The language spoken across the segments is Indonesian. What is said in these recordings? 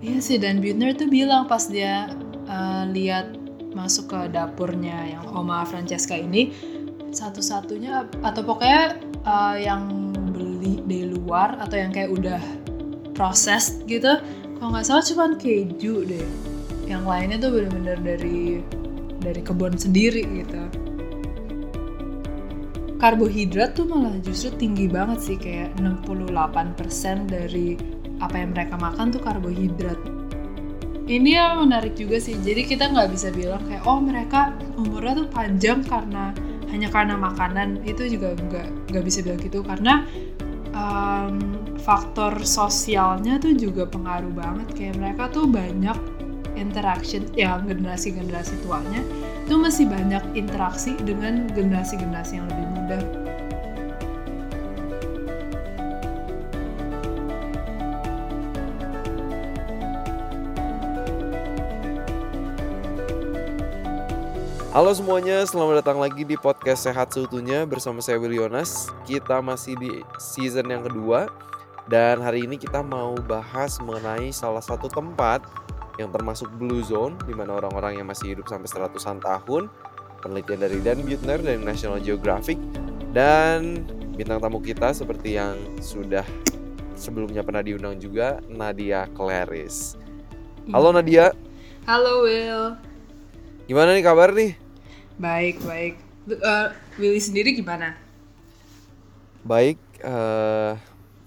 Iya sih dan Buettner tuh bilang pas dia uh, lihat masuk ke dapurnya yang Oma Francesca ini satu-satunya atau pokoknya uh, yang beli di luar atau yang kayak udah proses gitu kalau nggak salah cuma keju deh. Yang lainnya tuh bener-bener dari dari kebun sendiri gitu. Karbohidrat tuh malah justru tinggi banget sih kayak 68% dari apa yang mereka makan tuh karbohidrat. Ini yang menarik juga sih. Jadi kita nggak bisa bilang kayak oh mereka umurnya tuh panjang karena hanya karena makanan. Itu juga nggak nggak bisa bilang gitu. Karena um, faktor sosialnya tuh juga pengaruh banget. Kayak mereka tuh banyak interaction ya generasi-generasi tuanya itu masih banyak interaksi dengan generasi-generasi yang lebih muda Halo semuanya, selamat datang lagi di podcast Sehat Seutuhnya bersama saya Will Yonas. Kita masih di season yang kedua dan hari ini kita mau bahas mengenai salah satu tempat yang termasuk blue zone di mana orang-orang yang masih hidup sampai seratusan tahun. Penelitian dari Dan Buettner dari National Geographic dan bintang tamu kita seperti yang sudah sebelumnya pernah diundang juga Nadia Claris. Halo Nadia. Halo Will. Gimana nih kabar nih? Baik, baik. Uh, Willy sendiri gimana? Baik, uh,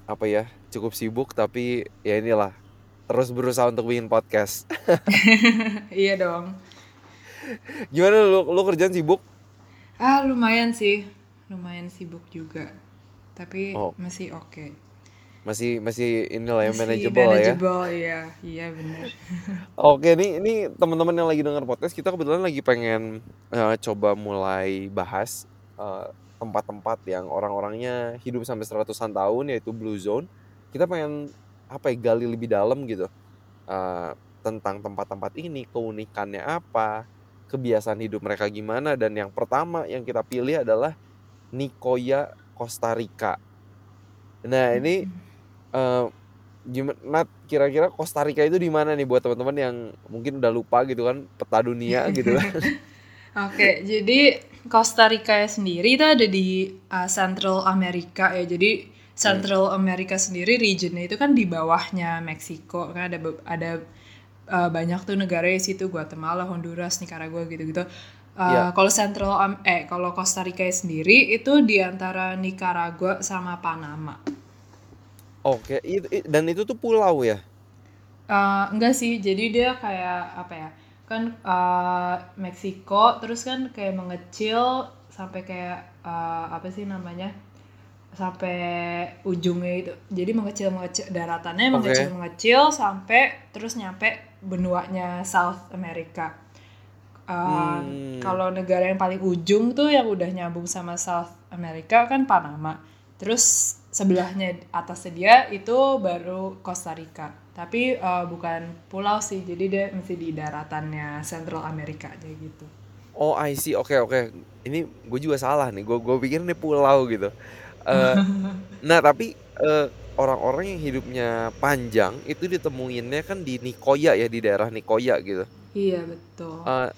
apa ya, cukup sibuk tapi ya inilah, terus berusaha untuk bikin podcast. iya dong. Gimana lu, lu kerjaan sibuk? Ah, lumayan sih. Lumayan sibuk juga. Tapi oh. masih oke. Okay masih masih inilah yang manageable, manageable ya. Iya, iya benar. Oke, nih ini teman-teman yang lagi dengar podcast kita kebetulan lagi pengen uh, coba mulai bahas tempat eh, tempat-tempat yang orang-orangnya hidup sampai seratusan tahun yaitu blue zone. Kita pengen apa ya gali lebih dalam gitu. Uh, tentang tempat-tempat ini, keunikannya apa, kebiasaan hidup mereka gimana dan yang pertama yang kita pilih adalah Nicoya, Costa Rica. Nah, ini uh, gimana kira-kira Costa Rica itu di mana nih buat teman-teman yang mungkin udah lupa gitu kan peta dunia gitu kan. Oke, jadi Costa Rica sendiri itu ada di uh, Central America ya. Jadi Central hmm. America sendiri regionnya itu kan di bawahnya Meksiko kan ada ada uh, banyak tuh negara di situ Guatemala, Honduras, Nicaragua gitu-gitu. Uh, yeah. Kalau Central eh kalau Costa Rica sendiri itu di antara Nicaragua sama Panama. Oke, itu dan itu tuh pulau ya? Uh, enggak sih, jadi dia kayak apa ya? Kan uh, Meksiko terus kan kayak mengecil sampai kayak uh, apa sih namanya? Sampai ujungnya itu. Jadi mengecil mengecil daratannya mengecil okay. mengecil sampai terus nyampe benuanya South America. Uh, hmm. Kalau negara yang paling ujung tuh yang udah nyambung sama South America kan Panama. Terus sebelahnya atasnya dia itu baru Costa Rica. Tapi uh, bukan pulau sih jadi dia masih di daratannya Central America aja gitu. Oh I see. Oke okay, oke. Okay. ini gue juga salah nih. Gue gue pikir ini pulau gitu. Uh, nah tapi uh, orang-orang yang hidupnya panjang itu ditemuinnya kan di Nikoya ya di daerah Nikoya gitu. Iya betul. Uh,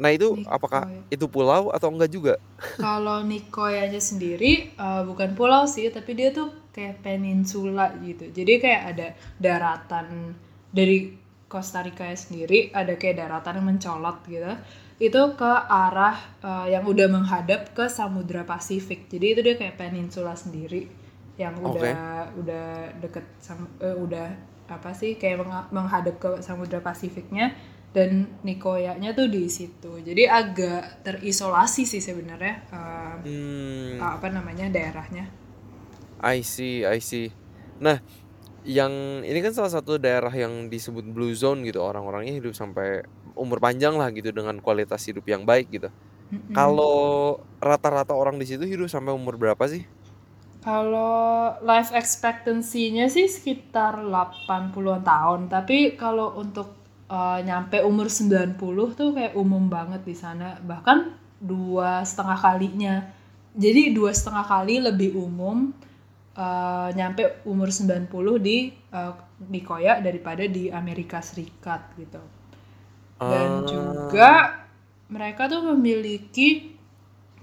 Nah itu Nikoy. apakah itu pulau atau enggak juga? Kalau Nikoy aja sendiri uh, bukan pulau sih, tapi dia tuh kayak peninsula gitu. Jadi kayak ada daratan dari Costa Rica sendiri ada kayak daratan yang mencolot gitu. Itu ke arah uh, yang udah menghadap ke Samudra Pasifik. Jadi itu dia kayak peninsula sendiri yang udah okay. udah deket sama uh, udah apa sih kayak menghadap ke Samudra Pasifiknya dan Nikoyanya tuh di situ. Jadi agak terisolasi sih sebenarnya uh, hmm. apa namanya daerahnya. I see I see. Nah yang ini kan salah satu daerah yang disebut blue zone gitu. Orang-orangnya hidup sampai umur panjang lah gitu dengan kualitas hidup yang baik gitu. Mm-hmm. kalau rata-rata orang di situ hidup sampai umur berapa sih? Kalau life expectancy-nya sih sekitar 80-an tahun. Tapi kalau untuk uh, nyampe umur 90 tuh kayak umum banget di sana bahkan dua setengah kalinya jadi dua setengah kali lebih umum uh, nyampe umur 90 di uh, Nicoya daripada di Amerika Serikat gitu. Dan Ah. juga mereka tuh memiliki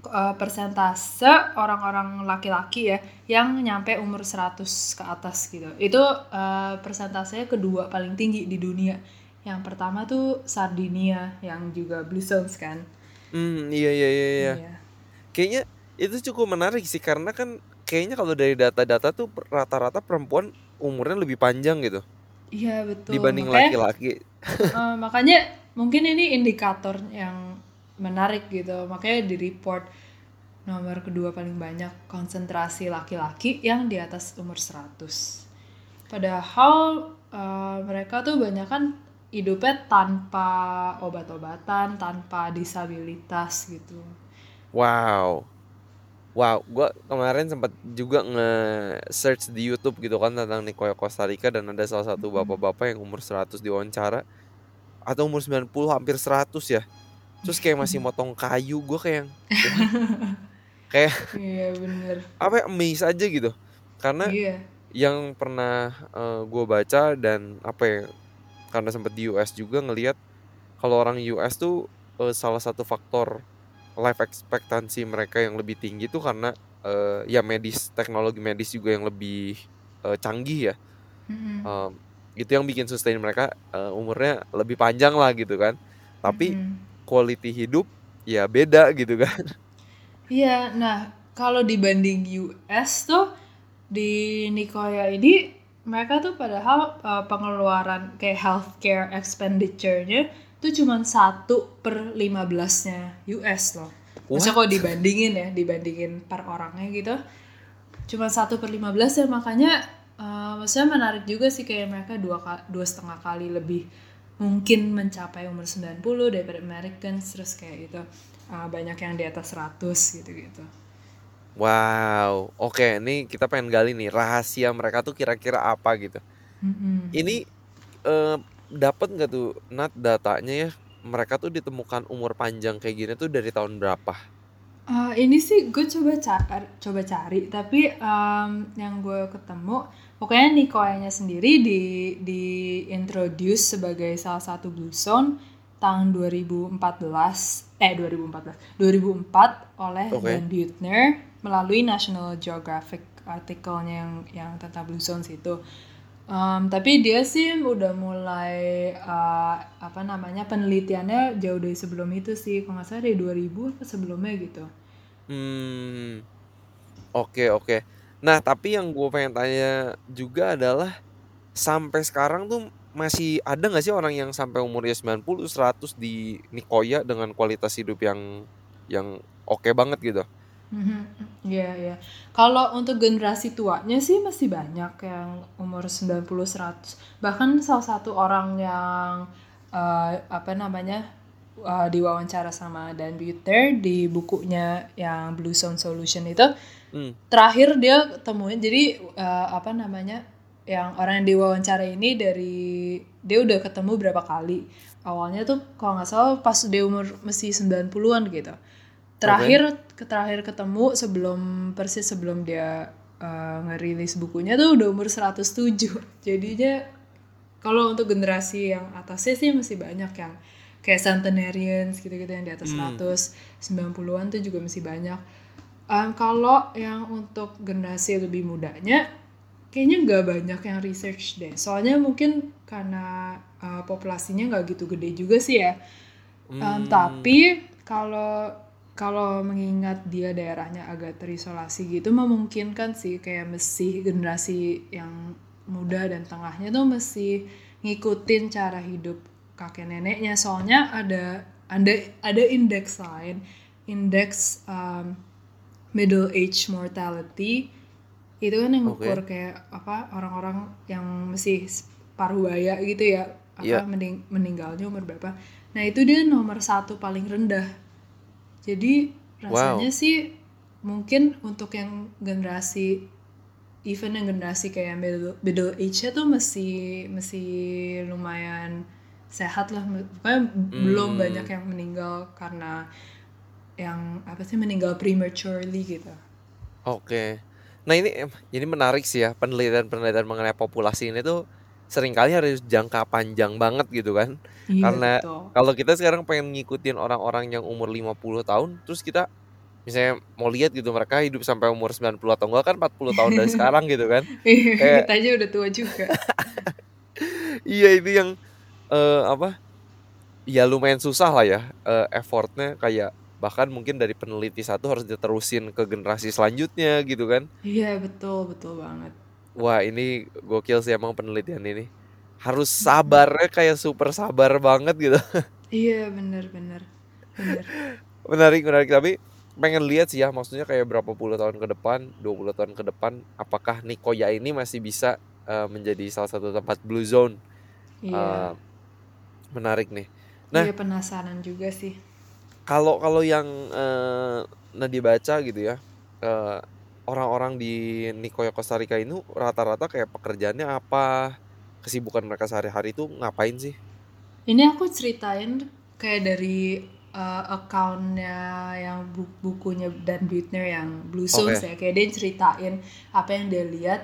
uh, persentase orang-orang laki-laki ya yang nyampe umur 100 ke atas gitu. Itu uh, persentasenya kedua paling tinggi di dunia. Yang pertama tuh Sardinia yang juga Blue Zones kan. Hmm, iya iya iya iya. Iya. Kayaknya itu cukup menarik sih karena kan kayaknya kalau dari data-data tuh rata-rata perempuan umurnya lebih panjang gitu Iya betul. dibanding laki-laki. Eh, makanya mungkin ini indikator yang menarik gitu makanya di report nomor kedua paling banyak konsentrasi laki-laki yang di atas umur 100 padahal eh, mereka tuh banyak kan hidupnya tanpa obat-obatan tanpa disabilitas gitu Wow. Wow, gua kemarin sempat juga nge-search di YouTube gitu kan tentang Nicoya Costa Rica dan ada salah satu Mm-mm. bapak-bapak yang umur 100 diwawancara atau umur 90 hampir 100 ya. Terus kayak masih motong kayu, gua kayak kayak iya bener apa ya, amazed aja gitu. Karena iya yang pernah eh, gua baca dan apa ya karena sempat di US juga ngelihat kalau orang US tuh eh, salah satu faktor life expectancy mereka yang lebih tinggi tuh karena eh, ya medis teknologi medis juga yang lebih eh, canggih ya Mm-mm. Em, itu yang bikin sustain mereka eh, umurnya lebih panjang lah gitu kan tapi Mm-mm. quality hidup ya beda gitu kan Iya, nah kalau dibanding US tuh di Nicoya ini mereka tuh padahal uh, pengeluaran kayak healthcare expenditure-nya tuh cuma satu per 15-nya US loh. Maksudnya kalau dibandingin ya, dibandingin per orangnya gitu, cuma satu per 15 ya makanya uh, maksudnya menarik juga sih kayak mereka dua dua setengah kali lebih mungkin mencapai umur 90 daripada Americans terus kayak gitu uh, banyak yang di atas 100 gitu-gitu. Wow oke ini kita pengen gali nih rahasia mereka tuh kira-kira apa gitu Mm-mm. ini eh, dapat nggak tuh Nat datanya ya mereka tuh ditemukan umur panjang kayak gini tuh dari tahun berapa Uh, ini sih gue coba cari, coba cari, tapi um, yang gue ketemu, pokoknya Nikoyanya sendiri di di introduce sebagai salah satu blue zone tahun 2014, eh 2014, 2004 oleh Oke. Dan Buettner melalui National Geographic artikelnya yang yang tentang blue zones itu. Um, tapi dia sih udah mulai uh, apa namanya penelitiannya jauh dari sebelum itu sih, kalau nggak salah dari 2000 apa sebelumnya gitu. Hmm, oke oke. Nah, tapi yang gue pengen tanya juga adalah sampai sekarang tuh masih ada nggak sih orang yang sampai umurnya 90, 100 di Nicoya dengan kualitas hidup yang yang oke banget gitu? Mhm, Iya, iya. Kalau untuk generasi tuanya sih masih banyak yang umur 90 100. Bahkan salah satu orang yang eh, apa namanya eh, diwawancara sama Dan Buettner di bukunya yang Blue Zone Solution itu Hmm, terakhir dia temuin jadi eh, apa namanya yang orang yang diwawancara ini dari dia udah ketemu berapa kali awalnya tuh kalau nggak salah pas dia umur masih 90-an gitu terakhir ke terakhir ketemu sebelum persis sebelum dia eh, ngerilis bukunya tuh udah umur 107 jadinya kalau untuk generasi yang atasnya sih masih banyak yang kayak centenarians gitu-gitu yang di atas Hmm. 100 90-an tuh juga masih banyak. Em, kalau yang untuk generasi lebih mudanya kayaknya nggak banyak yang research deh. Soalnya mungkin karena eh, populasinya nggak gitu gede juga sih ya. Em, hmm, tapi kalau kalau mengingat dia daerahnya agak terisolasi gitu memungkinkan sih kayak mesti generasi yang muda dan tengahnya tuh mesti ngikutin cara hidup kakek neneknya. Soalnya ada ada ada indeks lain. Indeks um, middle age mortality itu kan yang ngukur kayak apa orang-orang yang masih paruh baya gitu ya apa Iya. mening- meninggalnya umur berapa. Nah itu dia nomor satu paling rendah jadi rasanya sih mungkin untuk yang generasi even yang generasi kayak middle, middle age-nya tuh masih masih lumayan sehat lah pokoknya belum Hmm. banyak yang meninggal karena yang apa sih meninggal prematurely gitu Oke. Nah ini ini menarik sih ya penelitian-penelitian mengenai populasi ini tuh sering kali harus jangka panjang banget gitu kan. Iya Karena kalau kita sekarang pengen ngikutin orang-orang yang umur 50 tahun, terus kita misalnya mau lihat gitu mereka hidup sampai umur 90 atau enggak kan 40 tahun dari sekarang gitu kan. Iya, Kayak kita aja udah tua juga. iya itu yang eh, apa? Ya lumayan susah lah ya eh, effortnya kayak bahkan mungkin dari peneliti satu harus diterusin ke generasi selanjutnya gitu kan. Iya betul betul banget. Wah ini gokil sih emang penelitian ini. Harus sabarnya kayak super sabar banget gitu. Iya bener bener bener. Menarik, menarik. Tapi pengen lihat sih ya maksudnya kayak berapa puluh tahun ke depan, 20 tahun ke depan, apakah Nicoya ini masih bisa eh, menjadi salah satu tempat blue zone. Iya menarik nih. Nah, iya penasaran juga sih. kalau kalau yang Nadia baca gitu ya, eh, orang-orang di Nicoya Costa Rica ini rata-rata kayak pekerjaannya apa, kesibukan mereka sehari-hari itu ngapain sih? Ini aku ceritain kayak dari uh, accountnya yang bu- bukunya Dan Buettner yang Blue Zones Oke, ya. Kayak dia ceritain apa yang dia lihat,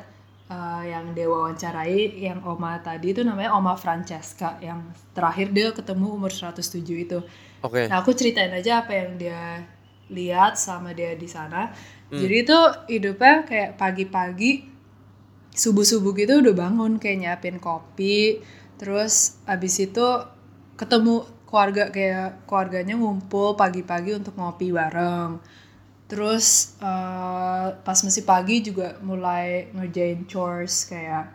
uh, yang dia wawancarai, yang Oma tadi itu namanya Oma Francesca. Yang terakhir dia ketemu umur 107 itu. oke. Nah aku ceritain aja apa yang dia lihat sama dia di sana. Hmm, Jadi itu hidupnya kayak pagi-pagi subuh-subuh gitu udah bangun kayak nyiapin kopi terus abis itu ketemu keluarga kayak keluarganya ngumpul pagi-pagi untuk ngopi bareng. Terus eh, pas masih pagi juga mulai ngerjain chores kayak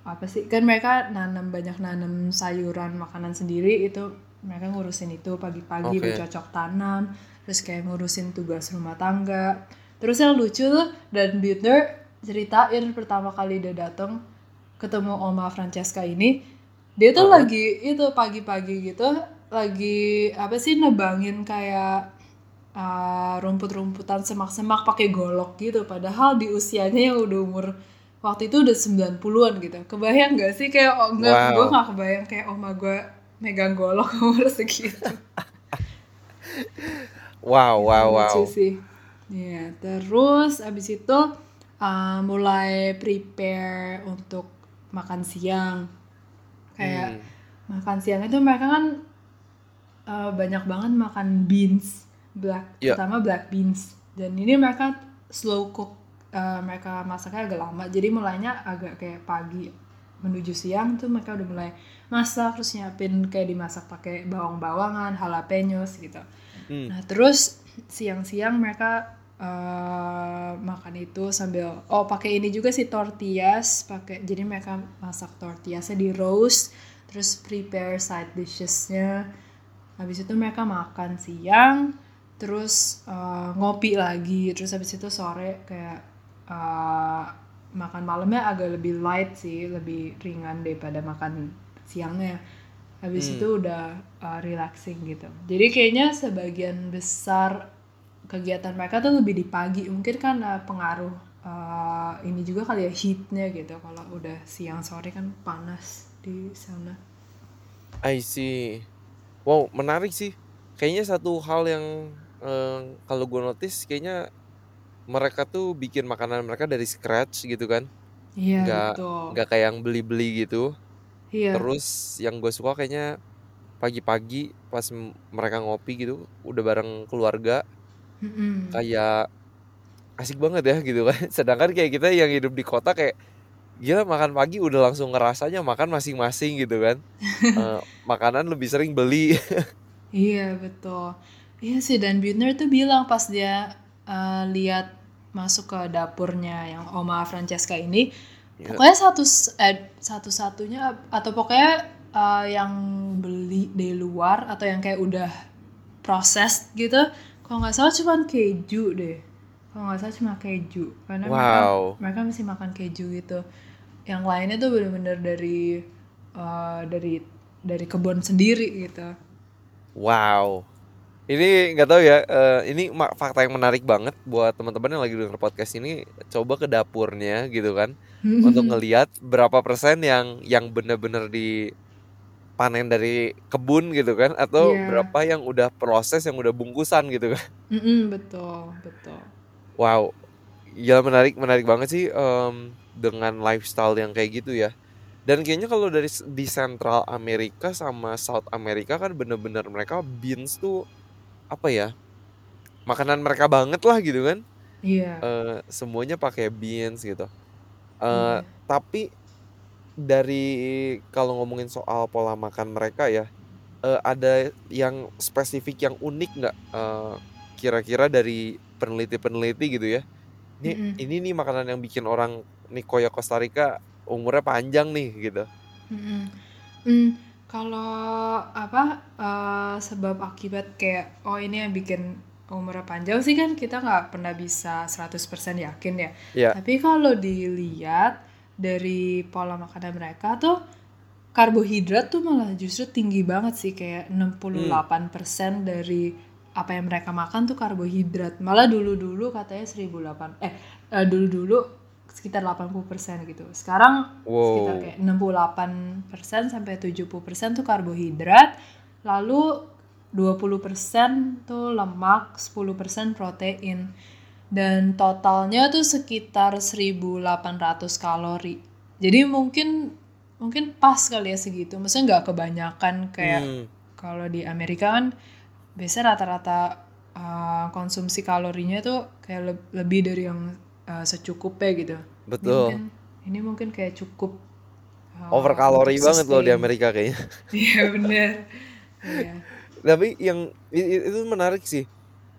apa sih kan mereka nanam banyak nanam sayuran makanan sendiri itu mereka ngurusin itu pagi-pagi oke. bercocok tanam terus kayak ngurusin tugas rumah tangga terus yang lucu tuh dan Buettner ceritain pertama kali dia datang ketemu Oma Francesca ini. Dia tuh lagi itu pagi-pagi gitu lagi apa sih nebangin kayak uh, rumput-rumputan semak-semak pakai golok gitu. Padahal di usianya yang udah umur waktu itu udah 90-an gitu. Kebayang gak sih kayak oh enggak gue Wow. gak kebayang kayak oma gue megang golok umur segitu. Wow, itu wow, lucu wow. sih ya terus abis itu uh, mulai prepare untuk makan siang. Kayak Hmm, makan siang itu mereka kan uh, banyak banget makan beans black ya, terutama black beans. Dan ini mereka slow cook uh, mereka masaknya agak lama. Jadi mulainya agak kayak pagi menuju siang tuh mereka udah mulai masak terus nyiapin kayak dimasak pakai bawang-bawangan jalapenos gitu. Hmm, nah terus siang-siang mereka uh, makan itu sambil oh pakai ini juga sih tortillas pakai jadi mereka masak tortillasnya di roast terus prepare side dishesnya. Habis itu mereka makan siang terus uh, ngopi lagi terus habis itu sore kayak uh, makan malamnya agak lebih light sih lebih ringan daripada makan siangnya. Habis hmm. itu udah uh, relaxing gitu. Jadi kayaknya sebagian besar kegiatan mereka tuh lebih di pagi mungkin karena pengaruh uh, ini juga kali ya heatnya gitu kalau udah siang sore kan panas di sana I see. Wow, menarik sih. Kayaknya satu hal yang eh, kalau gue notice kayaknya mereka tuh bikin makanan mereka dari scratch gitu kan. iya Nggak betul nggak kayak yang beli-beli gitu. iya Terus yang gue suka kayaknya pagi-pagi pas m- mereka ngopi gitu udah bareng keluarga Mm-mm. kayak asik banget ya gitu kan. Sedangkan kayak kita yang hidup di kota kayak gila makan pagi udah langsung ngerasanya makan masing-masing gitu kan. Eh, makanan lebih sering beli. Iya betul. Iya sih dan Buettner tuh bilang pas dia uh, lihat masuk ke dapurnya yang Oma Francesca ini, Ya. pokoknya satu eh, satu-satunya atau pokoknya uh, yang beli di luar atau yang kayak udah proses gitu, kalau nggak salah cuma keju deh. Kalau nggak salah cuma keju, karena mereka Wow. mereka mesti makan keju gitu. Yang lainnya tuh bener-bener dari uh, dari dari kebun sendiri gitu. Wow. Ini nggak tahu ya. eh, ini fakta yang menarik banget buat teman-teman yang lagi denger podcast ini. Coba ke dapurnya gitu kan, untuk ngelihat berapa persen yang yang bener-bener dipanen dari kebun gitu kan, atau Iya, berapa yang udah proses, yang udah bungkusan gitu kan. mm-mm, betul, betul. Wow. Ya menarik menarik banget sih, mmm, dengan lifestyle yang kayak gitu ya. Dan kayaknya kalau dari di Central Amerika sama South Amerika kan bener-bener mereka beans tuh, apa ya, makanan mereka banget lah gitu kan. Iya. Eee, semuanya pakai beans gitu. Eee, Iya. tapi dari kalau ngomongin soal pola makan mereka ya, eee, ada yang spesifik yang unik nggak, eee, kira-kira dari peneliti-peneliti gitu ya, "Nih, Mhm. ini nih makanan yang bikin orang Nicoya, Costa Rica umurnya panjang nih," gitu? Mhm. Mmm, kalau apa, eee, sebab akibat kayak, oh ini yang bikin umurnya panjang sih kan kita nggak pernah bisa 100% yakin ya. Iya. Tapi kalau dilihat dari pola makanan mereka tuh, karbohidrat tuh malah justru tinggi banget sih, kayak enam puluh Mmm. delapan persen dari apa yang mereka makan tuh karbohidrat. Malah dulu-dulu katanya 1008 eh, eee, dulu-dulu sekitar 80% gitu. Sekarang sekitar Wow. kayak 68% sampai 70% tuh karbohidrat, lalu 20% tuh lemak, 10% protein. Dan totalnya tuh sekitar 1.800 kalori. Jadi mungkin mungkin pas kali ya segitu, maksudnya nggak kebanyakan kayak Mmm. kalau di Amerika kan biasanya rata-rata, eee, konsumsi kalorinya tuh kayak leb lebih dari yang, eee, secukupnya gitu. Ini mungkin Betul. ini mungkin kayak cukup, Over eee, untuk kalori banget loh di. Amerika kayaknya. Iya bener, iya. Tapi yang itu menarik sih,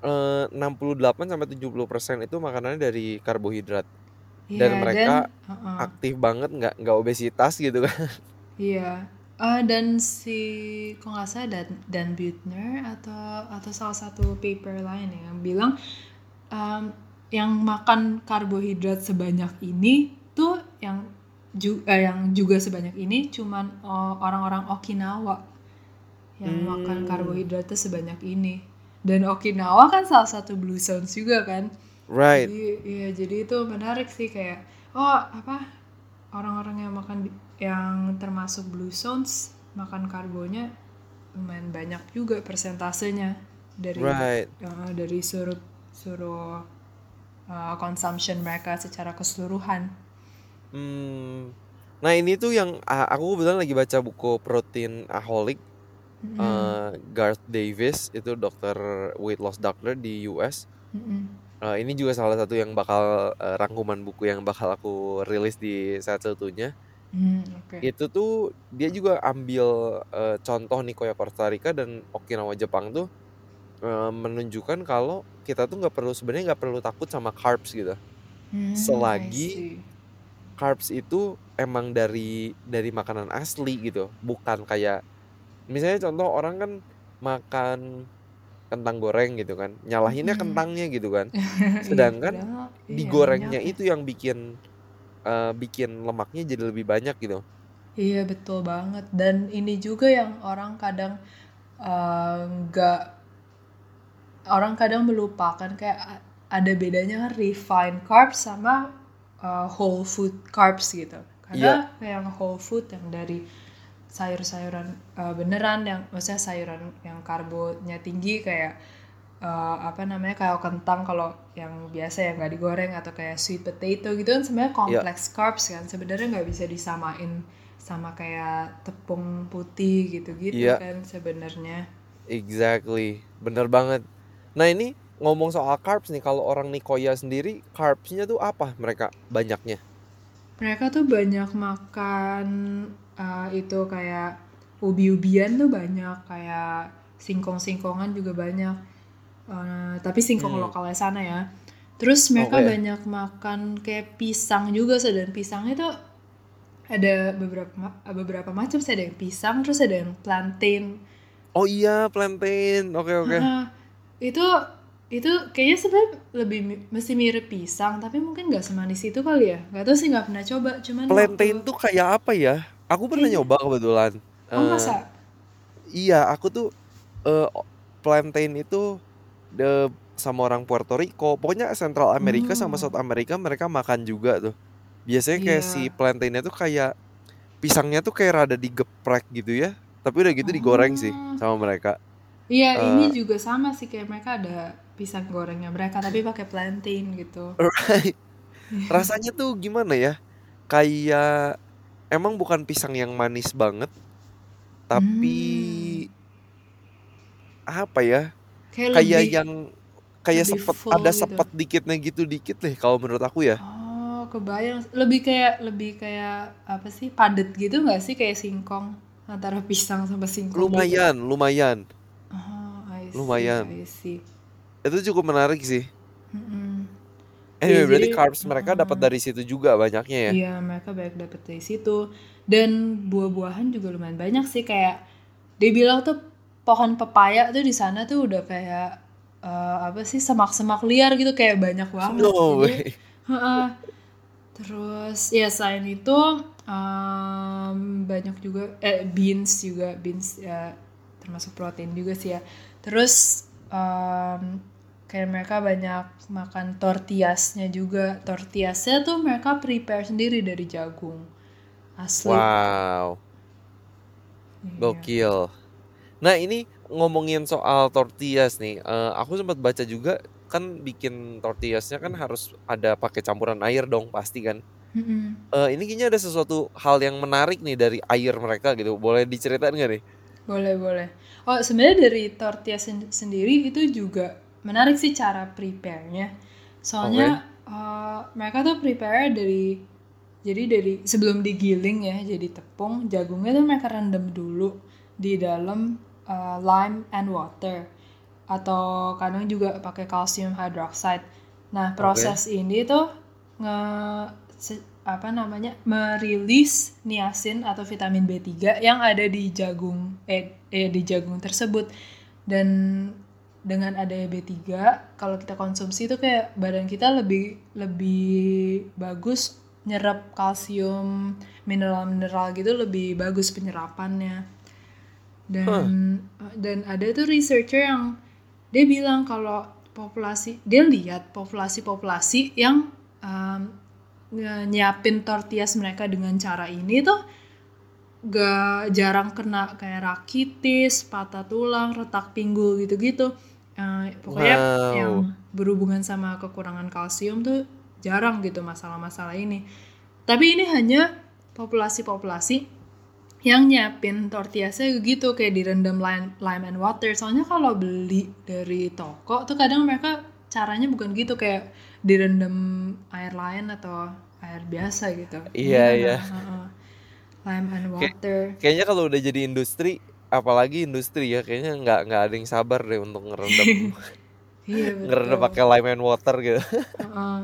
eee, 68-70% itu makanannya dari karbohidrat. Iya Dan dan mereka heeh. aktif banget, nggak nggak obesitas gitu kan. Iya, eee, dan si kalau nggak salah Dan Dan Buettner atau atau salah satu paper lain ya yang bilang, mmm, yang makan karbohidrat sebanyak ini tuh yang ju eee, yang juga sebanyak ini cuman, orang-orang Okinawa. Yang makan Mmm. karbohidratnya sebanyak ini. Dan Okinawa kan salah satu blue zones juga kan. Right. Jadi iya, jadi itu menarik sih kayak, oh apa, orang-orang yang makan yang termasuk blue zones, makan karbonya lumayan banyak juga persentasenya dari Right. heeh, dari seluruh seluruh, eee, consumption mereka secara keseluruhan. Mmm. Nah ini tuh yang a aku kebetulan lagi baca buku Proteinaholic, Mhm. eee, Garth Davis, itu dokter weight loss doctor di US. Mhm. Eee, ini juga salah satu yang bakal eee, rangkuman buku yang bakal aku rilis di Sehat Seutuhnya. Mmm, oke. Itu tuh dia juga ambil, eee, contoh Nicoya, Costa Rica dan Okinawa, Jepang tuh, eee, menunjukkan kalau kita tuh nggak perlu sebenarnya nggak perlu takut sama carbs gitu. I Selagi carbs itu emang dari dari makanan asli gitu, bukan kayak misalnya contoh orang kan makan kentang goreng gitu kan, nyalahinnya Mhm. kentangnya gitu kan. Iya, Sedangkan padahal iya digorengnya minyaknya. itu yang bikin, eee, bikin lemaknya jadi lebih banyak gitu. Iya betul banget dan ini juga yang orang kadang, eee, nggak orang kadang melupakan kayak ada bedanya kan refined carbs sama, eee, whole food carbs gitu. Iya. Karena yang whole food yang dari sayur-sayuran, eee, beneran yang maksudnya sayuran yang karbonya tinggi kayak, eee, apa namanya, kayak kentang kalau yang biasa yang nggak digoreng atau kayak sweet potato gitu kan sebenarnya Iya. kompleks carbs kan, sebenarnya nggak bisa disamain sama kayak tepung putih gitu-gitu Iya. kan sebenarnya. Exactly, bener banget. Nah ini ngomong soal carbs nih, kalau orang Nicoya sendiri carbs-nya tuh apa mereka banyaknya? Mereka tuh banyak makan, itu kayak ubi-ubian tuh banyak, kayak singkong-singkongan juga banyak, eee, tapi singkong Mmm. lokalnya sana ya. Terus mereka Oke. banyak makan kayak pisang juga sih dan pisangnya tuh ada beberapa beberapa macam sih, ada yang pisang, terus ada yang plantain. Oh iya plantain, oke oke. Heeh, itu itu kayaknya sebenarnya lebih masih mirip pisang, tapi mungkin nggak semanis itu kali ya? Nggak tahu sih nggak pernah coba, cuman Plantain waktu tuh kayak apa ya? Aku pernah Kayaknya nyoba kebetulan, Oh eee, masa? iya aku tuh, o plantain itu de sama orang Puerto Rico, pokoknya Central Amerika sama South. Amerika mereka makan juga tuh. Biasanya kayak si Iya. plantain-nya tuh kayak pisangnya tuh kayak rada digeprek gitu ya, tapi udah gitu digoreng sih Oh. sama mereka. Iya, ini Eee juga sama sih kayak mereka ada pisang gorengnya mereka tapi pakai plantain gitu. Right. Rasanya tuh gimana ya? Kayak emang bukan pisang yang manis banget, tapi Hmm. apa ya? Kayak Kayak lebih yang kayak sepet ada gitu. sepet dikitnya gitu dikit deh kalau menurut aku ya. Oh, kebayang. Lebih kayak lebih kayak apa sih? Padet gitu nggak sih kayak singkong antara pisang sama singkong gitu. Lumayan, lumayan, Oh, I see, lumayan. I see. Itu cukup menarik sih. Mm-mm. Anyway, Iya, berarti jadi carbs mereka dapat dari situ juga banyaknya ya. iya mereka banyak dapet dari situ. Dan buah-buahan juga lumayan banyak sih kayak dia bilang tuh pohon pepaya tuh di sana tuh udah kayak eh, apa sih semak-semak liar gitu kayak banyak banget. No Jadi way. Heeh. Terus ya selain itu em, banyak juga eh beans juga beans ya termasuk protein juga sih ya. Terus em, kayak mereka banyak makan tortillasnya juga. Tortillasnya tuh mereka prepare sendiri dari jagung asli. Wow, Iya. gokil. Nah, ini ngomongin soal tortillas nih. eh, aku sempat baca juga kan bikin tortillasnya kan harus ada pakai campuran air dong pasti kan. Mm-mm. Eh, ini kayaknya ada sesuatu hal yang menarik nih dari air mereka gitu. Boleh diceritain nggak nih? Boleh, boleh. Oh, sebenarnya dari tortilla sen- sendiri itu juga menarik sih cara prepare-nya. Soalnya eh, mereka tuh prepare dari jadi dari sebelum digiling ya jadi tepung, jagungnya tuh mereka rendam dulu di dalam eh, lime and water atau kadang juga pakai calcium hydroxide. Nah, proses ini tuh nge se- apa namanya merilis niacin atau vitamin B3 yang ada di jagung eh, eh di jagung tersebut dan dengan adanya B3 kalau kita konsumsi itu kayak badan kita lebih lebih bagus nyerap kalsium mineral-mineral gitu lebih bagus penyerapannya dan Huh. dan ada tuh researcher yang dia bilang kalau populasi dia lihat populasi-populasi yang um, nyiapin tortillas mereka dengan cara ini tuh gak jarang kena kayak rakitis, patah tulang, retak pinggul gitu-gitu. Eh, pokoknya yang Wow. berhubungan sama kekurangan kalsium tuh jarang gitu masalah-masalah ini. Tapi ini hanya populasi-populasi yang nyiapin tortillasnya gitu kayak direndam lime, lime and water. Soalnya kalau beli dari toko tuh kadang mereka caranya bukan gitu kayak direndam air lain atau air biasa gitu. Iya, karena iya. uh-uh, lime and water. kayaknya kalau udah jadi industri, apalagi industri ya, kayaknya nggak nggak ada yang sabar deh untuk ngerendam Iya ngerendam pakai lime and water gitu. Heeh.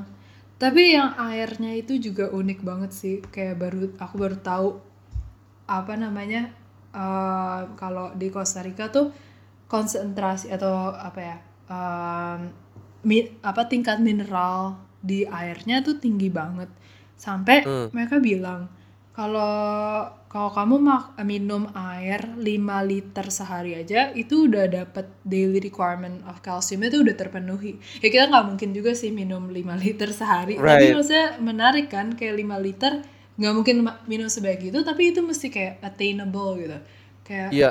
Tapi yang airnya itu juga unik banget sih. Kayak baru aku baru tahu apa namanya eh, kalau di Costa Rica tuh konsentrasi atau apa ya em, mi- apa tingkat mineral di airnya tuh tinggi banget sampai Hmm. mereka bilang kalau kalau kamu mak- minum air 5 liter sehari aja itu udah dapet daily requirement of calcium itu udah terpenuhi. Ya kita nggak mungkin juga sih minum 5 liter sehari. Tapi Right. maksudnya menarik kan kayak 5 liter nggak mungkin minum sebanyak itu tapi itu mesti kayak attainable gitu. Kayak Iya,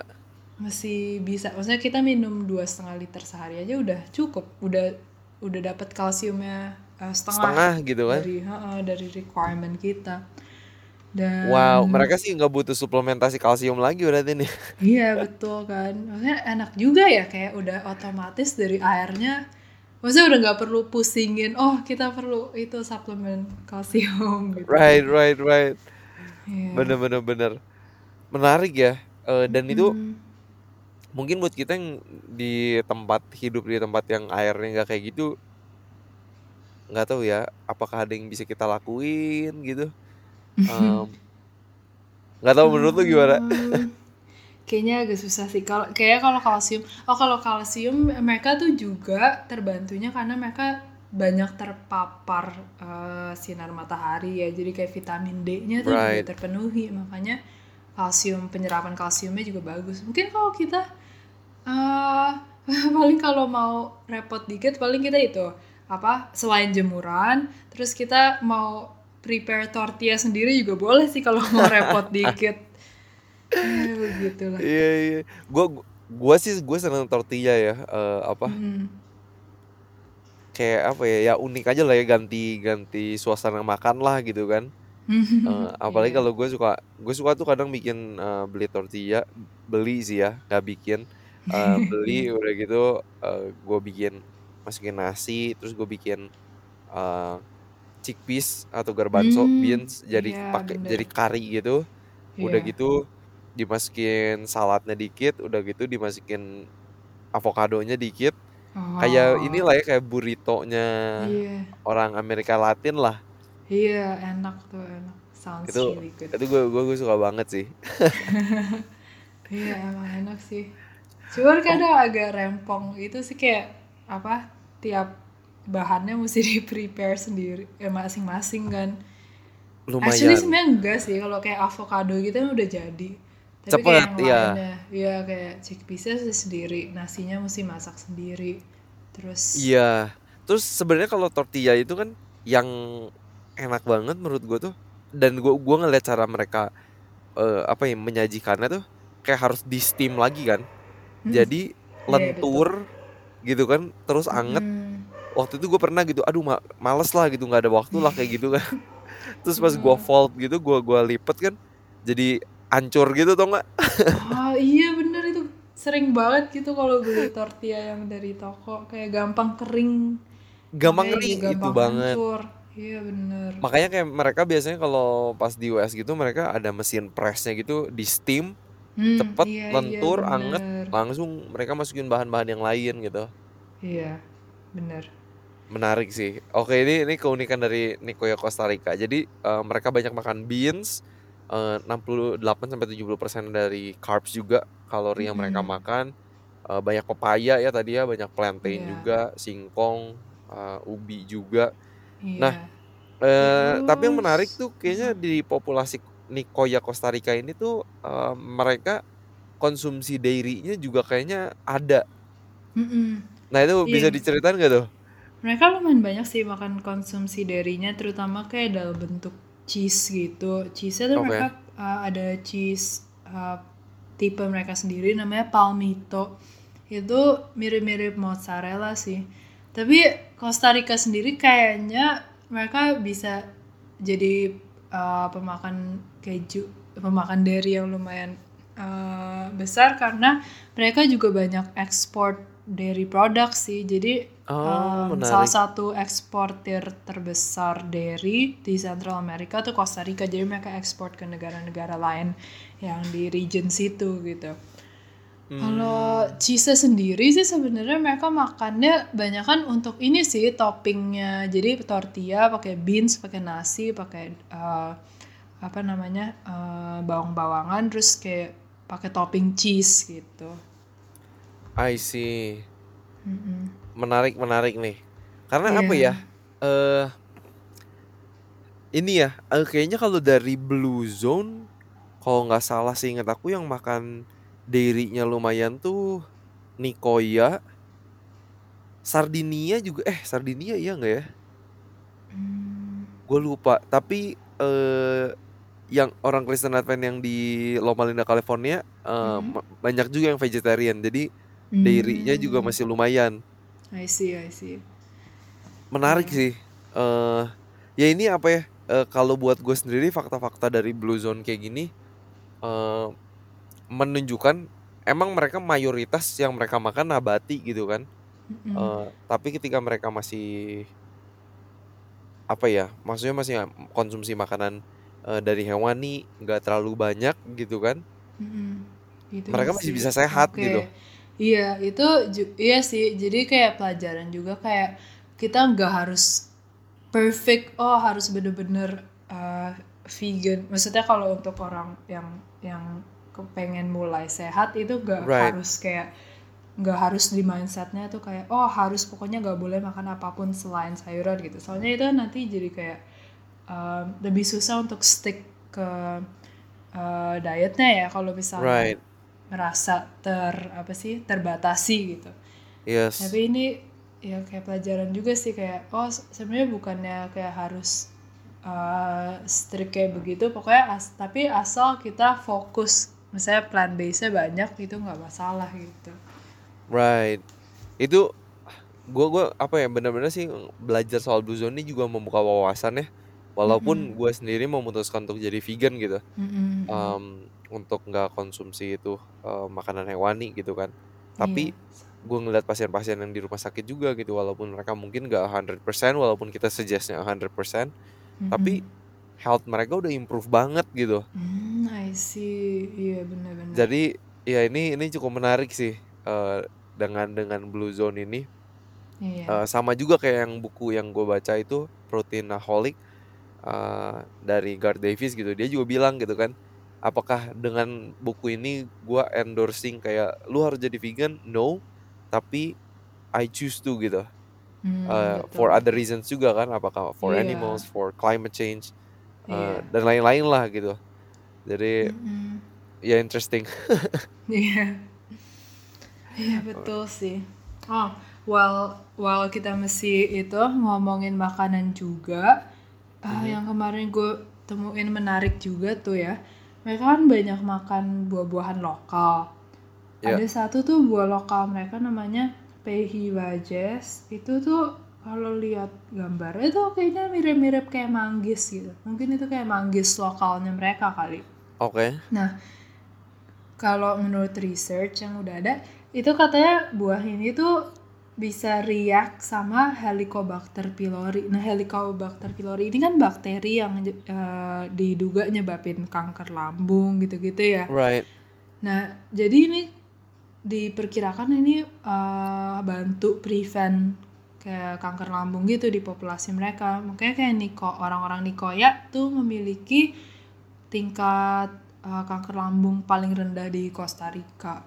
masih bisa. Maksudnya kita minum dua setengah liter sehari aja udah cukup. Udah udah dapat kalsiumnya eh, setengah setengah gitu kan. dari heeh, dari requirement kita Wow, dan mereka sih nggak butuh suplementasi kalsium lagi berarti nih. iya betul kan maksudnya enak juga ya kayak udah otomatis dari airnya maksudnya udah nggak perlu pusingin oh kita perlu itu suplemen kalsium gitu Right, right, right. Iya. Bener, bener, bener. Menarik ya. Eh, dan itu Hmm. mungkin buat kita yang di tempat hidup di tempat yang airnya nggak kayak gitu, nggak tahu ya, apakah ada yang bisa kita lakuin gitu. Em, nggak tahu menurut lu gimana? Kayaknya agak susah sih kalau kayak kalau kalsium oh kalau kalsium mereka tuh juga terbantunya karena mereka banyak terpapar eh, sinar matahari ya jadi kayak vitamin D-nya tuh juga Right. terpenuhi makanya kalsium penyerapan kalsiumnya juga bagus mungkin kalau kita eh paling kalau mau repot dikit paling kita itu apa selain jemuran terus kita mau prepare tortilla sendiri juga boleh sih kalau mau repot dikit ya begitulah Iya, iya. Gua gua sih gue seneng tortilla ya. Eh, apa? Mm. kayak apa ya ya unik aja lah ya ganti ganti suasana makan lah gitu kan Eh, apalagi Iya. kalau gue suka gue suka tuh kadang bikin eh, beli tortilla beli sih ya nggak bikin Eh, beli udah gitu eh, gue bikin masukin nasi terus gue bikin eh, chickpeas atau garbanzo Hmm, beans jadi iya pakai jadi kari gitu udah Iya. gitu dimasukin saladnya dikit udah gitu dimasukin avokadonya dikit kayak Oh, inilah ya kayak burrito-nya iya. orang Amerika Latin lah Iya, enak tuh, enak. Sounds itu really good. itu gue gue, gue suka banget sih Iya, emang enak sih. Cuman oh kadang agak rempong itu sih kayak apa? Tiap bahannya mesti di prepare sendiri, ya masing-masing kan. Actually lumayan sebenarnya enggak sih kalau kayak avocado gitu kan udah jadi. Tapi kayak cepet yang ya lainnya, ya kayak chickpeasnya sendiri, nasinya mesti masak sendiri. Terus, iya terus sebenarnya kalau tortilla itu kan yang enak banget menurut gue tuh dan gue gua ngeliat cara mereka eh, apa ya menyajikannya tuh kayak harus di steam lagi kan mm, jadi iya betul. lentur gitu kan terus anget Mm-mm. Waktu itu gue pernah gitu aduh ma males lah gitu nggak ada waktu lah kayak gitu kan. Terus pas gue Mm. fold gitu gue gua lipet kan jadi ancur gitu tau nggak? Ah iya bener itu. Sering banget gitu kalau beli tortilla yang dari toko kayak gampang kering. Gampang kering itu gampang banget. hancur. Iya bener. Makanya kayak mereka biasanya kalau pas di US gitu mereka ada mesin pressnya gitu di steam hmm cepet iya iya lentur anget bener. langsung mereka masukin bahan-bahan yang lain gitu. Iya bener menarik sih. Oke ini ini keunikan dari Nicoya Costa Rica. Jadi eh, mereka banyak makan beans eh, 68 sampai 70% dari carbs juga kalori yang mereka makan. Eh, banyak pepaya ya tadi ya banyak plantain iya. juga singkong eh, ubi juga. Nah iya eh, tapi yang menarik tuh kayaknya mm, di populasi Nicoya Costa Rica ini tuh eh, mereka konsumsi dairy-nya juga kayaknya ada. Mm-mm. nah itu bisa iya. diceritain gak tuh mereka lumayan banyak sih makan konsumsi darinya terutama kayak dalam bentuk cheese gitu. Cheese-nya tuh oke. mereka uh, ada cheese uh, tipe mereka sendiri namanya palmito. Itu mirip-mirip mozzarella sih. Tapi Costa Rica sendiri kayaknya mereka bisa jadi uh, pemakan keju pemakan dairy yang lumayan uh, besar karena mereka juga banyak ekspor dairy product sih. Jadi oh um, salah satu eksportir terbesar dairy di Central America tuh Costa Rica jadi mereka ekspor ke negara-negara lain yang di region situ gitu kalau hmm cheese sendiri sih sebenarnya mereka makannya banyak kan untuk ini sih toppingnya. Jadi tortilla pakai beans, pakai nasi, pakai eh, apa namanya eh, bawang-bawangan, terus kayak pakai topping cheese gitu. I see Mm-mm. Menarik menarik nih karena apa ya Iya. eh ini ya eh, kayaknya kalau dari Blue Zone kalau nggak salah sih ingat aku yang makan dairy-nya lumayan tuh Nicoya Sardinia juga eh Sardinia iya nggak ya Hmm. gue lupa tapi eh yang orang Kristen Advent yang di Loma Linda California eh, Mm-mm. ma- banyak juga yang vegetarian jadi dairy-nya juga Hmm. masih lumayan I see, I see. menarik sih eh ya ini apa ya eh, kalau buat gue sendiri fakta-fakta dari Blue Zone kayak gini eh menunjukkan emang mereka mayoritas yang mereka makan nabati gitu kan Mm-mm. Eh, tapi ketika mereka masih apa ya maksudnya masih konsumsi makanan eh, dari hewani nggak terlalu banyak gitu kan Mm-mm. Itu mereka masih bisa sehat oke. gitu Iya, itu iya sih. Jadi kayak pelajaran juga kayak kita nggak harus perfect. Oh, harus bener-bener uh, vegan. Maksudnya kalau untuk orang yang yang kepengen mulai sehat itu nggak right harus kayak nggak harus di mindsetnya tuh kayak oh harus pokoknya nggak boleh makan apa pun selain sayuran gitu. Soalnya itu nanti jadi kayak um, lebih susah untuk stick ke uh, dietnya ya kalau misalnya right merasa ter apa sih terbatasi gitu. Yes. Tapi ini ya kayak pelajaran juga sih kayak oh se- sebenarnya bukannya kayak harus uh, strict kayak begitu pokoknya as tapi asal kita fokus misalnya plant base nya banyak itu nggak masalah gitu. Right. Itu gue gue apa ya bener-bener sih belajar soal blue zone ini juga membuka wawasan ya walaupun Mhm. gue sendiri memutuskan untuk jadi vegan gitu Mhm mhm. um, untuk nggak konsumsi itu uh, makanan hewani gitu kan Iya. tapi gue ngeliat pasien-pasien yang di rumah sakit juga gitu walaupun mereka mungkin nggak 100% walaupun kita suggestnya 100% tapi Mhm. health mereka udah improve banget gitu Mmm, I see. Iya, bener bener. jadi ya ini ini cukup menarik sih uh, dengan dengan blue zone ini Iya. Uh, sama juga kayak yang buku yang gue baca itu Proteinaholic uh, dari Garth Davis gitu dia juga bilang gitu kan apakah dengan buku ini gue endorsing kayak lu harus jadi vegan no tapi I choose to gitu Uh, betul for other reasons juga kan apakah for Iya. animals for climate change uh, Iya. dan lain-lain lah gitu jadi Mhm. ya interesting Iya. Iya, betul sih. Oh, while while kita mesti itu ngomongin makanan juga, ah, Mhm. yang kemarin gue temuin menarik juga tuh ya, mereka kan banyak makan buah-buahan lokal. Ya. Ada satu tuh buah lokal mereka namanya Pehi Wajes. Itu tuh kalau lihat gambarnya tuh kayaknya mirip-mirip kayak manggis gitu. Mungkin itu kayak manggis lokalnya mereka kali. oke Nah, kalau menurut research yang udah ada, itu katanya buah ini tuh bisa react sama Helicobacter pylori. Nah, Helicobacter pylori ini kan bakteri yang eh, diduga nyebabin kanker lambung gitu-gitu ya. right Nah, jadi ini diperkirakan ini eh, bantu prevent kayak kanker lambung gitu di populasi mereka. Makanya kayak Niko, orang-orang Nicoya tuh memiliki tingkat eh, kanker lambung paling rendah di Costa Rica.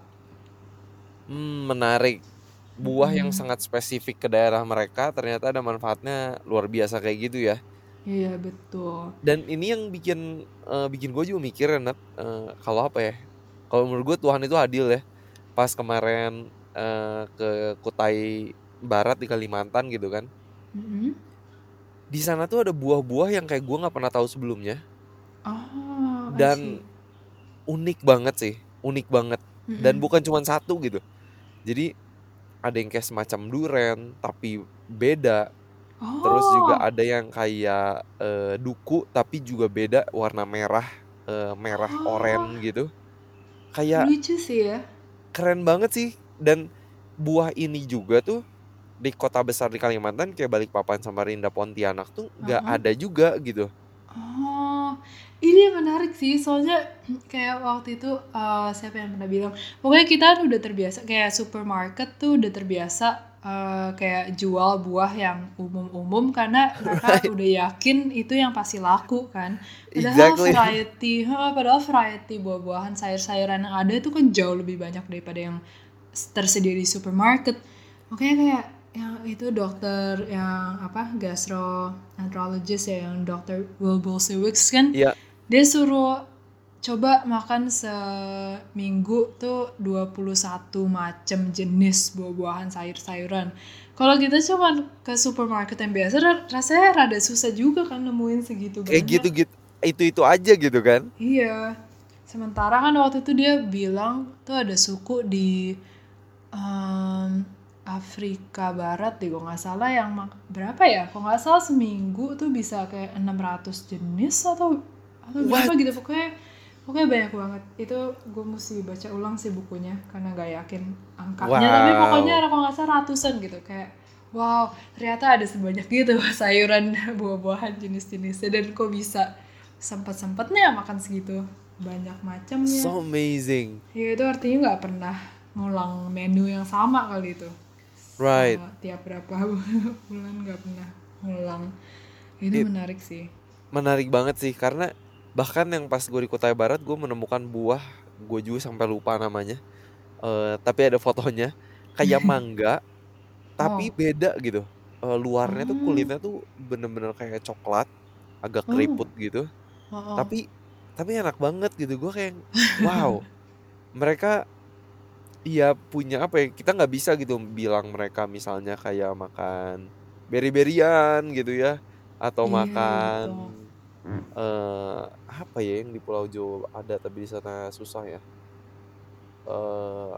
Hmm, menarik. Buah yang Mm-mm. sangat spesifik ke daerah mereka ternyata ada manfaatnya luar biasa kayak gitu ya. Iya, betul. Dan ini yang bikin eh, bikin gue juga mikir Nat, eh, kalau apa ya? Kalau menurut gue Tuhan itu adil ya. Pas kemarin eh, ke Kutai Barat di Kalimantan gitu kan. Mm-mm. Di sana tuh ada buah-buah yang kayak gue nggak pernah tahu sebelumnya Oh, dan unik banget sih, unik banget. Dan Mm-mm. bukan cuma satu gitu. Jadi ada yang kayak semacam duren tapi beda Terus juga Oh, ada yang kayak eh, duku tapi juga beda warna merah, eh, merah oh, oren gitu. Kayak lucu sih ya. keren banget sih. Dan buah ini juga tuh di kota besar di Kalimantan kayak Balikpapan, Samarinda, Pontianak tuh nggak Uh-uh. ada juga gitu. Oh, ini yang menarik sih, soalnya kayak waktu itu eh, siapa yang pernah bilang, pokoknya kita udah terbiasa kayak supermarket tuh udah terbiasa eh, kayak jual buah yang umum-umum karena mereka Right, udah yakin itu yang pasti laku kan. Padahal exactly. variety, ha, padahal variety buah-buahan, sayur-sayuran yang ada itu kan jauh lebih banyak daripada yang tersedia di supermarket. Makanya kayak yang itu dokter yang apa gastroenterologist ya yang dokter Will Bolsewicz kan Iya, dia suruh coba makan seminggu tuh 21 macam jenis buah-buahan sayur-sayuran. Kalau kita cuma ke supermarket yang biasa ra- rasanya rada susah juga kan nemuin segitu kayak banyak. gitu-gitu. Itu-itu aja gitu kan. Iya. Sementara kan waktu itu dia bilang tuh ada suku di em, Afrika Barat deh kalau nggak salah yang berapa ya? Kalau nggak salah seminggu tuh bisa kayak 600 jenis atau berapa gitu pokoknya pokoknya banyak banget. Itu gue mesti baca ulang sih bukunya karena nggak yakin angkanya tapi pokoknya Wow. kalau nggak salah ratusan gitu kayak wow ternyata ada sebanyak gitu sayuran buah-buahan jenis-jenisnya dan kok bisa sempat-sempatnya makan segitu banyak macamnya So amazing. ya itu artinya nggak pernah ngulang menu yang sama kali itu Right. Sama tiap berapa bulan nggak pernah ngulang ini It menarik sih menarik banget sih karena bahkan yang pas gue di Kutai Barat gue menemukan buah gue juga sampai lupa namanya. Eh tapi ada fotonya. Kayak mangga tapi oh. beda gitu. Eh luarnya tuh oh. kulitnya tuh bener-bener kayak coklat agak oh. keriput gitu. Oh, tapi tapi enak banget gitu. Gue kayak wow. Mereka iya punya apa ya kita nggak bisa gitu bilang mereka misalnya kayak makan beri-berian gitu ya atau iya makan betul. eh apa ya yang di Pulau Jawa ada tapi di sana susah ya eh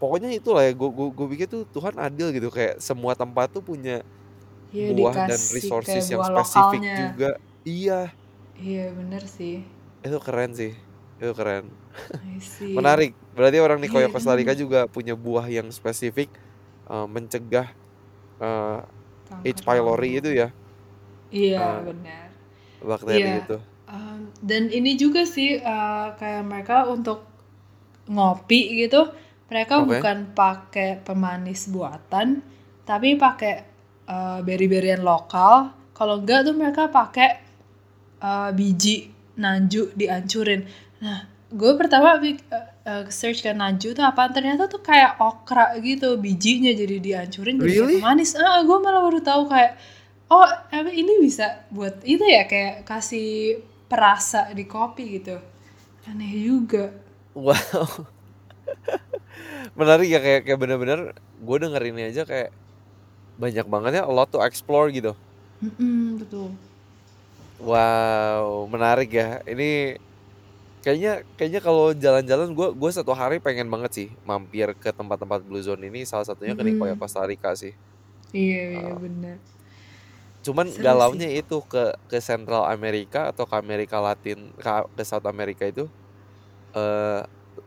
pokoknya itulah ya, gue gue gue pikir tuh Tuhan adil gitu, kayak semua tempat tuh punya Iya, buah dan resources yang spesifik lokalnya. juga. Iya, Iya, bener sih. itu keren sih, itu keren. Menarik, berarti orang Nicoya Iya, Costa Rica juga punya buah yang spesifik, eee, mencegah, eee, H. Pylori itu ya, Iya, eee, benar. bakteri Iya, itu. Dan ini juga sih, eee, kayak mereka untuk ngopi gitu, mereka Oke. bukan pakai pemanis buatan, tapi pakai, eee, beri-berian lokal. Kalau enggak tuh mereka pakai, eee, biji nanju dihancurin. Nah, gue pertama eee eee, search kan nanju tuh apaan, ternyata tuh kayak okra gitu, bijinya jadi dihancurin jadi kayak Really? pemanis. Heeh, gue malah baru tahu kayak, oh ini bisa buat itu ya, kayak kasih perasa di kopi gitu. Aneh juga. Wow. Menarik ya, kayak kayak bener-bener gue denger ini aja kayak banyak banget ya, a lot to explore gitu. Mhm, betul. Wow, menarik ya. Ini kayaknya kayaknya kalau jalan-jalan gue gue satu hari pengen banget sih mampir ke tempat-tempat Blue Zone ini, salah satunya ke Nicoya Mhm. Costa Rica sih. Iya iya, Eee bener. Cuman Seru galaunya sih. itu ke ke Central America atau ke Amerika Latin, ke ke South America itu, eee,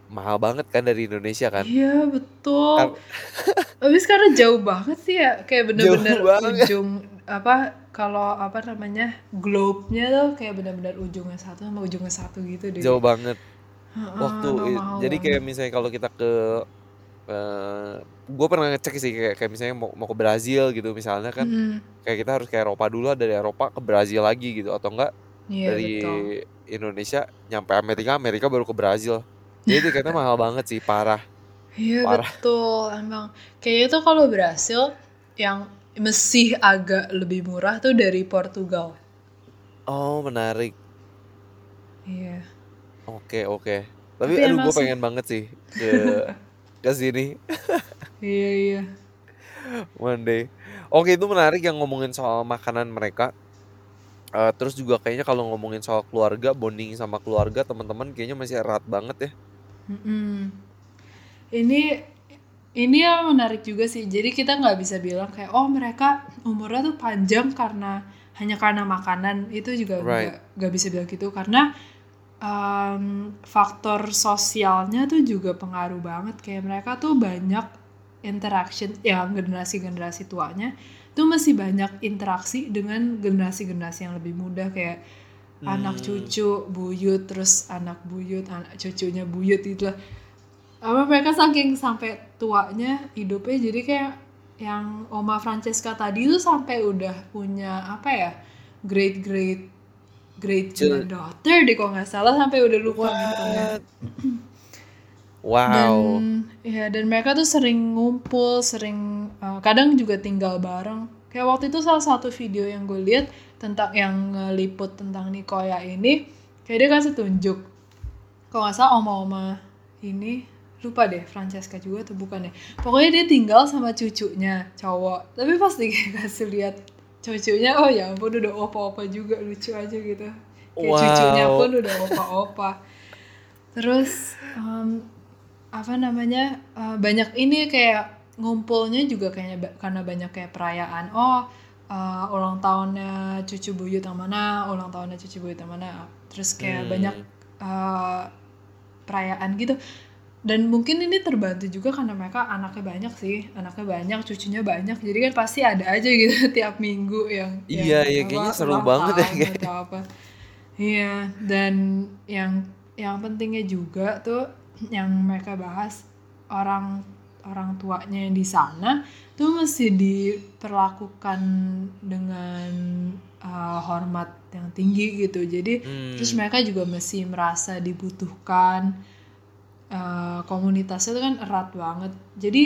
mahal banget kan dari Indonesia kan. Iya, Kar betul. Habis karena jauh banget sih ya, kayak bener-bener ujung apa, kalau apa namanya, globe-nya tuh kayak bener-bener ujungnya satu sama ujungnya satu gitu deh. Jauh banget. Waktu jadi kayak banget. misalnya kalau kita ke eee, gue pernah ngecek sih kayak kayak misalnya mau mau ke Brazil gitu misalnya kan, Mhm. kayak kita harus ke Eropa dulu, dari Eropa ke Brazil lagi gitu, atau enggak Iya, dari betul. Indonesia nyampe Amerika, Amerika baru ke Brazil. Jadi tiketnya mahal banget sih, parah. Iya, Parah. betul, emang. Kayaknya tuh kalau Brasil yang masih agak lebih murah tuh dari Portugal. Oh, menarik. Iya. Oke oke. Tapi Tapi aduh gue sih pengen banget sih ke ke sini Iya iya. one day. Oke, itu menarik yang ngomongin soal makanan mereka. Eee, terus juga kayaknya kalau ngomongin soal keluarga, bonding sama keluarga, teman-teman kayaknya masih erat banget ya. Mhm. Ini ini yang menarik juga sih. Jadi kita nggak bisa bilang kayak, oh mereka umurnya tuh panjang karena hanya karena makanan. Itu juga Right. nggak nggak bisa bilang gitu karena, mmm, faktor sosialnya tuh juga pengaruh banget. Kayak mereka tuh banyak interaction yang generasi-generasi tuanya tuh masih banyak interaksi dengan generasi-generasi yang lebih muda kayak anak Mmm. cucu, buyut, terus anak buyut, anak cucunya buyut gitu lah. Apa mereka saking sampai tuanya hidupnya jadi kayak yang Oma Francesca tadi tuh sampai udah punya apa ya, great great granddaughter deh kalau nggak salah sampai udah lupa. What? Dan Wow. ya dan mereka tuh sering ngumpul, sering eee, kadang juga tinggal bareng. Kayak waktu itu salah satu video yang gue lihat tentang yang ngeliput tentang Nicoya ini, kayak dia kasih tunjuk. Kalau nggak salah oma-oma ini, lupa deh Francesca juga atau bukan ya. Pokoknya dia tinggal sama cucunya cowok. Tapi pas dikasih lihat cucunya, oh ya ampun udah opa-opa juga lucu aja gitu. Kayak cucunya pun Wow. udah opa-opa. Terus mmm, apa namanya, eee, banyak ini kayak ngumpulnya juga kayaknya karena banyak kayak perayaan. Oh, eee, ulang tahunnya cucu buyut yang mana, ulang tahunnya cucu buyut yang mana. Terus kayak banyak, Mmm. eee, perayaan gitu. Dan mungkin ini terbantu juga karena mereka anaknya banyak sih, anaknya banyak, cucunya banyak. Jadi kan pasti ada aja gitu tiap minggu yang Iya yang iya, apa, kayaknya seru ulang banget ya kayaknya. atau apa. Iya, dan yang yang pentingnya juga tuh yang mereka bahas orang orang tuanya yang di sana tuh mesti diperlakukan dengan, eee, hormat yang tinggi gitu. Jadi terus Mmm. mereka juga mesti merasa dibutuhkan, eee, komunitasnya tuh kan erat banget. Jadi,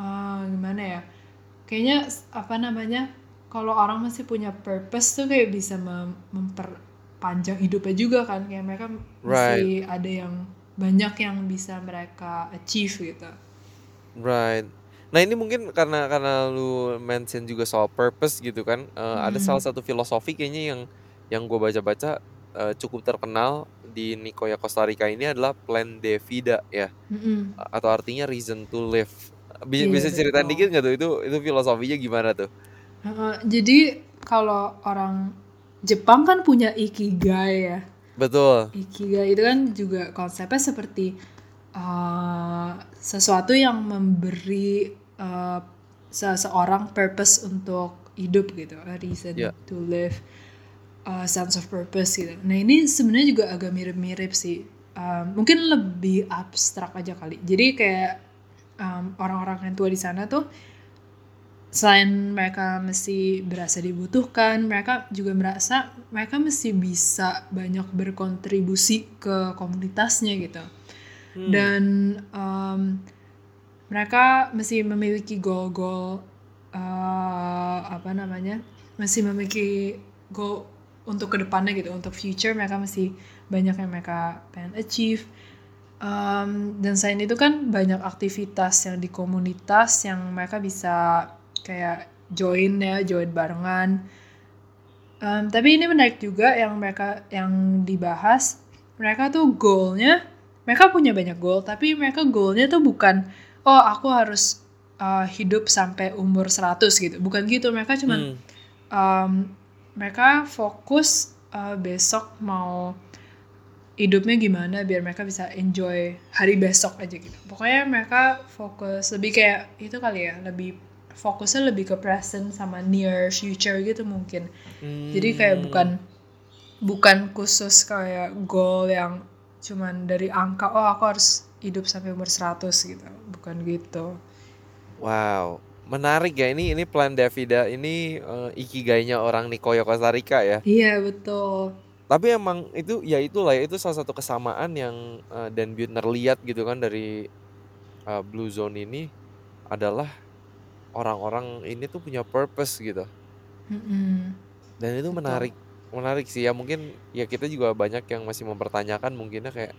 eee, gimana ya, kayaknya apa namanya, kalau orang masih punya purpose tuh kayak bisa mem memperpanjang hidupnya juga kan. Kayak mereka Right. ada yang banyak yang bisa mereka achieve gitu. Right. Nah, ini mungkin karena karena lu mention juga soal purpose gitu kan, eee, ada salah satu filosofi kayaknya yang yang gue baca-baca, eee, cukup terkenal di Nicoya Costa Rica ini adalah Plan de Vida ya, Mhm. A atau artinya reason to live. Bi Iya bisa ceritain betul. dikit nggak tuh itu itu filosofinya gimana tuh? Heeh, jadi kalau orang Jepang kan punya Ikigai ya. Betul. Ikigai itu kan juga konsepnya seperti uh, sesuatu yang memberi uh, seseorang purpose untuk hidup gitu, a reason Ya. to live, a sense of purpose gitu. Nah ini sebenarnya juga agak mirip-mirip sih. Um, mungkin lebih abstrak aja kali. Jadi kayak um, orang-orang yang tua di sana tuh selain mereka mesti berasa dibutuhkan, mereka juga merasa mereka mesti bisa banyak berkontribusi ke komunitasnya gitu. Hmm. Dan um, mereka mesti memiliki goal-goal uh, apa namanya? Mesti memiliki goal untuk ke depannya gitu, untuk future mereka mesti banyak yang mereka pengen achieve. Um, dan selain itu kan banyak aktivitas yang di komunitas yang mereka bisa kayak join ya, join barengan. Um, tapi ini menarik juga yang mereka yang dibahas. Mereka tuh goalnya, mereka punya banyak goal, tapi mereka goalnya tuh bukan, oh aku harus uh, hidup sampai umur 100 gitu. Bukan gitu, mereka cuman Hmm. um, mereka fokus uh, besok mau hidupnya gimana biar mereka bisa enjoy hari besok aja gitu. Pokoknya mereka fokus lebih kayak itu kali ya, lebih fokusnya lebih ke present sama near future gitu mungkin. Jadi kayak Hmm. bukan bukan khusus kayak goal yang cuman dari angka oh aku harus hidup sampai umur 100 gitu. Bukan gitu. Wow, menarik ya ini ini Plan de Vida ini eh, ikigainya orang Nicoya Costa Rica ya. Iya, betul. Tapi emang itu ya itulah ya itu salah satu kesamaan yang eh, Dan Buettner lihat gitu kan dari eh, Blue Zone ini adalah orang-orang ini tuh punya purpose gitu. Mm-mm. Dan itu Betul. menarik menarik sih ya mungkin ya kita juga banyak yang masih mempertanyakan mungkinnya kayak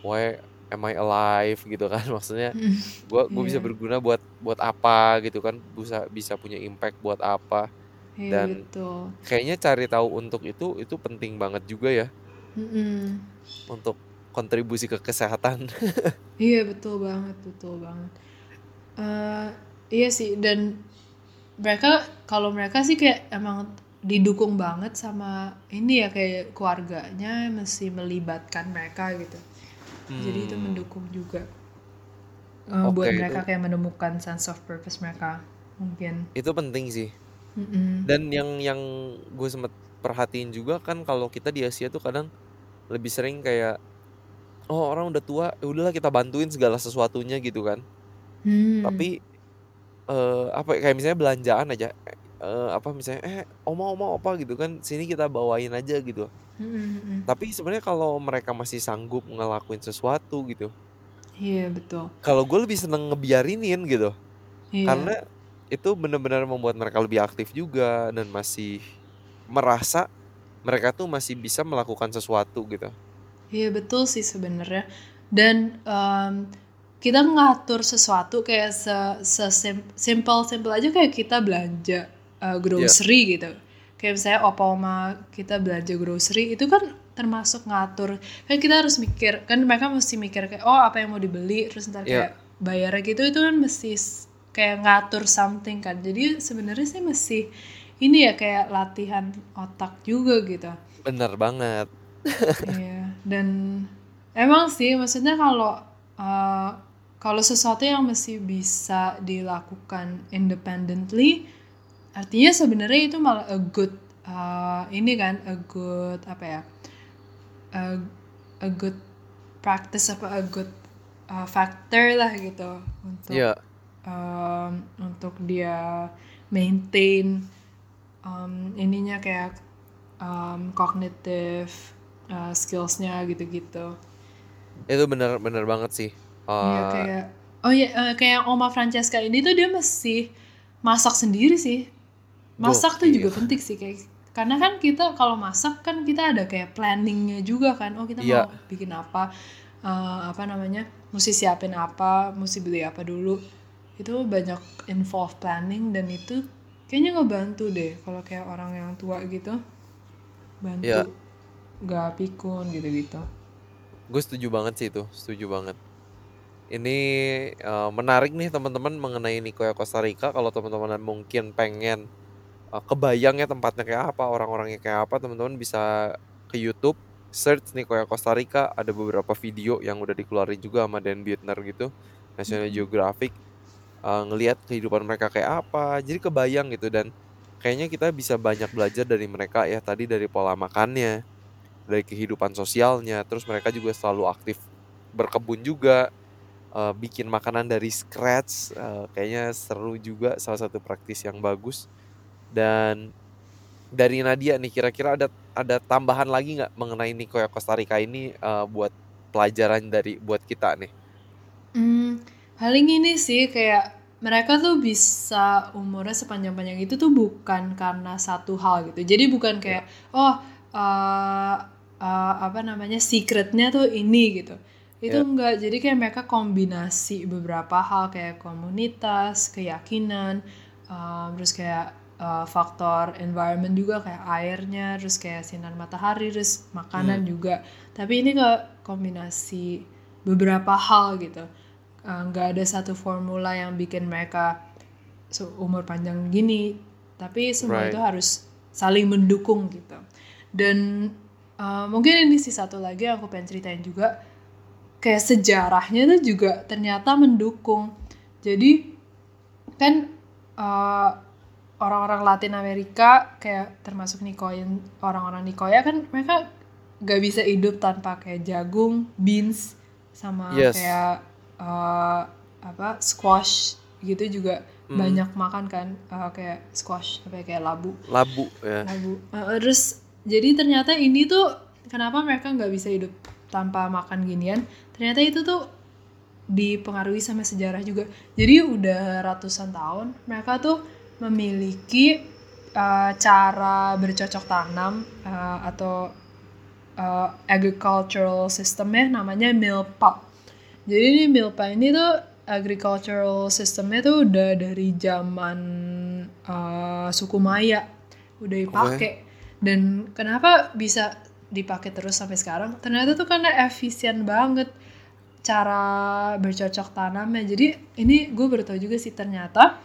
why am I alive gitu kan maksudnya Mm, gua gua bisa Iya. berguna buat buat apa gitu kan bisa bisa punya impact buat apa Iya, dan betul. kayaknya cari tahu untuk itu itu penting banget juga ya Mm-mm. untuk kontribusi ke kesehatan Iya betul banget, betul banget. Eh, iya sih dan mereka kalau mereka sih kayak emang didukung banget sama ini ya kayak keluarganya mesti melibatkan mereka gitu. Jadi itu Hmm, mendukung juga eh, buat oke mereka itu kayak menemukan sense of purpose mereka mungkin. itu penting sih Mm-mm. dan yang yang gue sempet perhatiin juga kan kalau kita di Asia tuh kadang lebih sering kayak oh orang udah tua ya udahlah kita bantuin segala sesuatunya gitu kan Hmm. tapi eh apa ya, kayak misalnya belanjaan aja eh, apa misalnya eh oma oma apa gitu kan sini kita bawain aja gitu mm-mm. tapi sebenarnya kalau mereka masih sanggup ngelakuin sesuatu gitu Iya betul. kalau gue lebih seneng ngebiarinin gitu Iya. karena itu benar-benar membuat mereka lebih aktif juga dan masih merasa mereka tuh masih bisa melakukan sesuatu gitu Iya betul sih sebenarnya. Dan em, kita ngatur sesuatu kayak se, se sim- simple simple aja kayak kita belanja uh, grocery gitu. Kayak misalnya opa oma kita belanja grocery itu kan termasuk ngatur. Kan kita harus mikir kan mereka mesti mikir kayak oh apa yang mau dibeli terus ntar ya kayak bayarnya gitu itu kan mesti kayak ngatur something kan. Jadi sebenarnya sih mesti ini ya kayak latihan otak juga gitu. bener banget Iya, dan emang sih maksudnya kalau uh, kalau sesuatu yang mesti bisa dilakukan independently, artinya sebenarnya itu malah a good uh, ini kan a good apa ya a, a good practice apa a good uh, factor lah gitu untuk ya um, untuk dia maintain um, ininya kayak um, cognitive uh, skillsnya gitu-gitu. itu bener bener banget sih Iya Eh, kayak oh ya kayak Oma Francesca ini tuh dia mesti masak sendiri sih. Masak tuh juga penting sih kayak karena kan kita kalau masak kan kita ada kayak planningnya juga kan. Oh kita iya mau bikin apa eh, apa namanya mesti siapin apa, mesti beli apa dulu. Itu banyak involve planning dan itu kayaknya ngebantu deh kalau kayak orang yang tua gitu bantu gak pikun gitu-gitu. gue setuju banget sih itu, setuju banget. Ini uh, menarik nih teman-teman mengenai Nicoya Costa Rica. Kalau teman-teman mungkin pengen uh, kebayang ya tempatnya kayak apa, orang-orangnya kayak apa, teman-teman bisa ke YouTube search Nicoya Costa Rica. Ada beberapa video yang udah dikeluarin juga sama Dan Buettner gitu, National Mhm. Geographic. Uh, ngelihat kehidupan mereka kayak apa, jadi kebayang gitu dan kayaknya kita bisa banyak belajar dari mereka ya tadi dari pola makannya, dari kehidupan sosialnya, terus mereka juga selalu aktif berkebun juga, uh, bikin makanan dari scratch, uh, kayaknya seru juga salah satu praktis yang bagus. Dan dari Nadia nih kira-kira ada ada tambahan lagi nggak mengenai Nicoya Costa Rica ini uh, buat pelajaran dari buat kita nih? Hmm, paling ini sih kayak mereka tuh bisa umurnya sepanjang-panjang itu tuh bukan karena satu hal gitu. Jadi bukan kayak oh uh, uh, apa namanya secretnya tuh ini gitu. Itu Ya. enggak. Jadi kayak mereka kombinasi beberapa hal kayak komunitas, keyakinan, um, terus kayak uh, faktor environment juga kayak airnya, terus kayak sinar matahari, terus makanan Hmm. juga. Tapi ini ke kombinasi beberapa hal gitu Uh, nggak ada satu formula yang bikin mereka umur panjang gini tapi semua Right. itu harus saling mendukung gitu dan uh, mungkin ini sih satu lagi yang aku pengen ceritain juga kayak sejarahnya tuh juga ternyata mendukung jadi kan uh, orang-orang Latin Amerika kayak termasuk Nicoya orang-orang Nicoya kan mereka gak bisa hidup tanpa kayak jagung, beans sama Yes. kayak uh, apa squash gitu juga Hmm. banyak makan kan uh, kayak squash apa ya, kayak labu Labu ya. labu Uh, terus jadi ternyata ini tuh kenapa mereka nggak bisa hidup tanpa makan ginian ternyata itu tuh dipengaruhi sama sejarah juga jadi udah ratusan tahun mereka tuh memiliki uh, cara bercocok tanam uh, atau uh, agricultural systemnya namanya milpa. Jadi ini milpa ini tuh agricultural systemnya tuh udah dari zaman uh, suku Maya. Udah dipakai. Dan kenapa bisa dipakai terus sampai sekarang? Ternyata tuh karena efisien banget cara bercocok tanamnya. Jadi ini gue baru tahu juga sih ternyata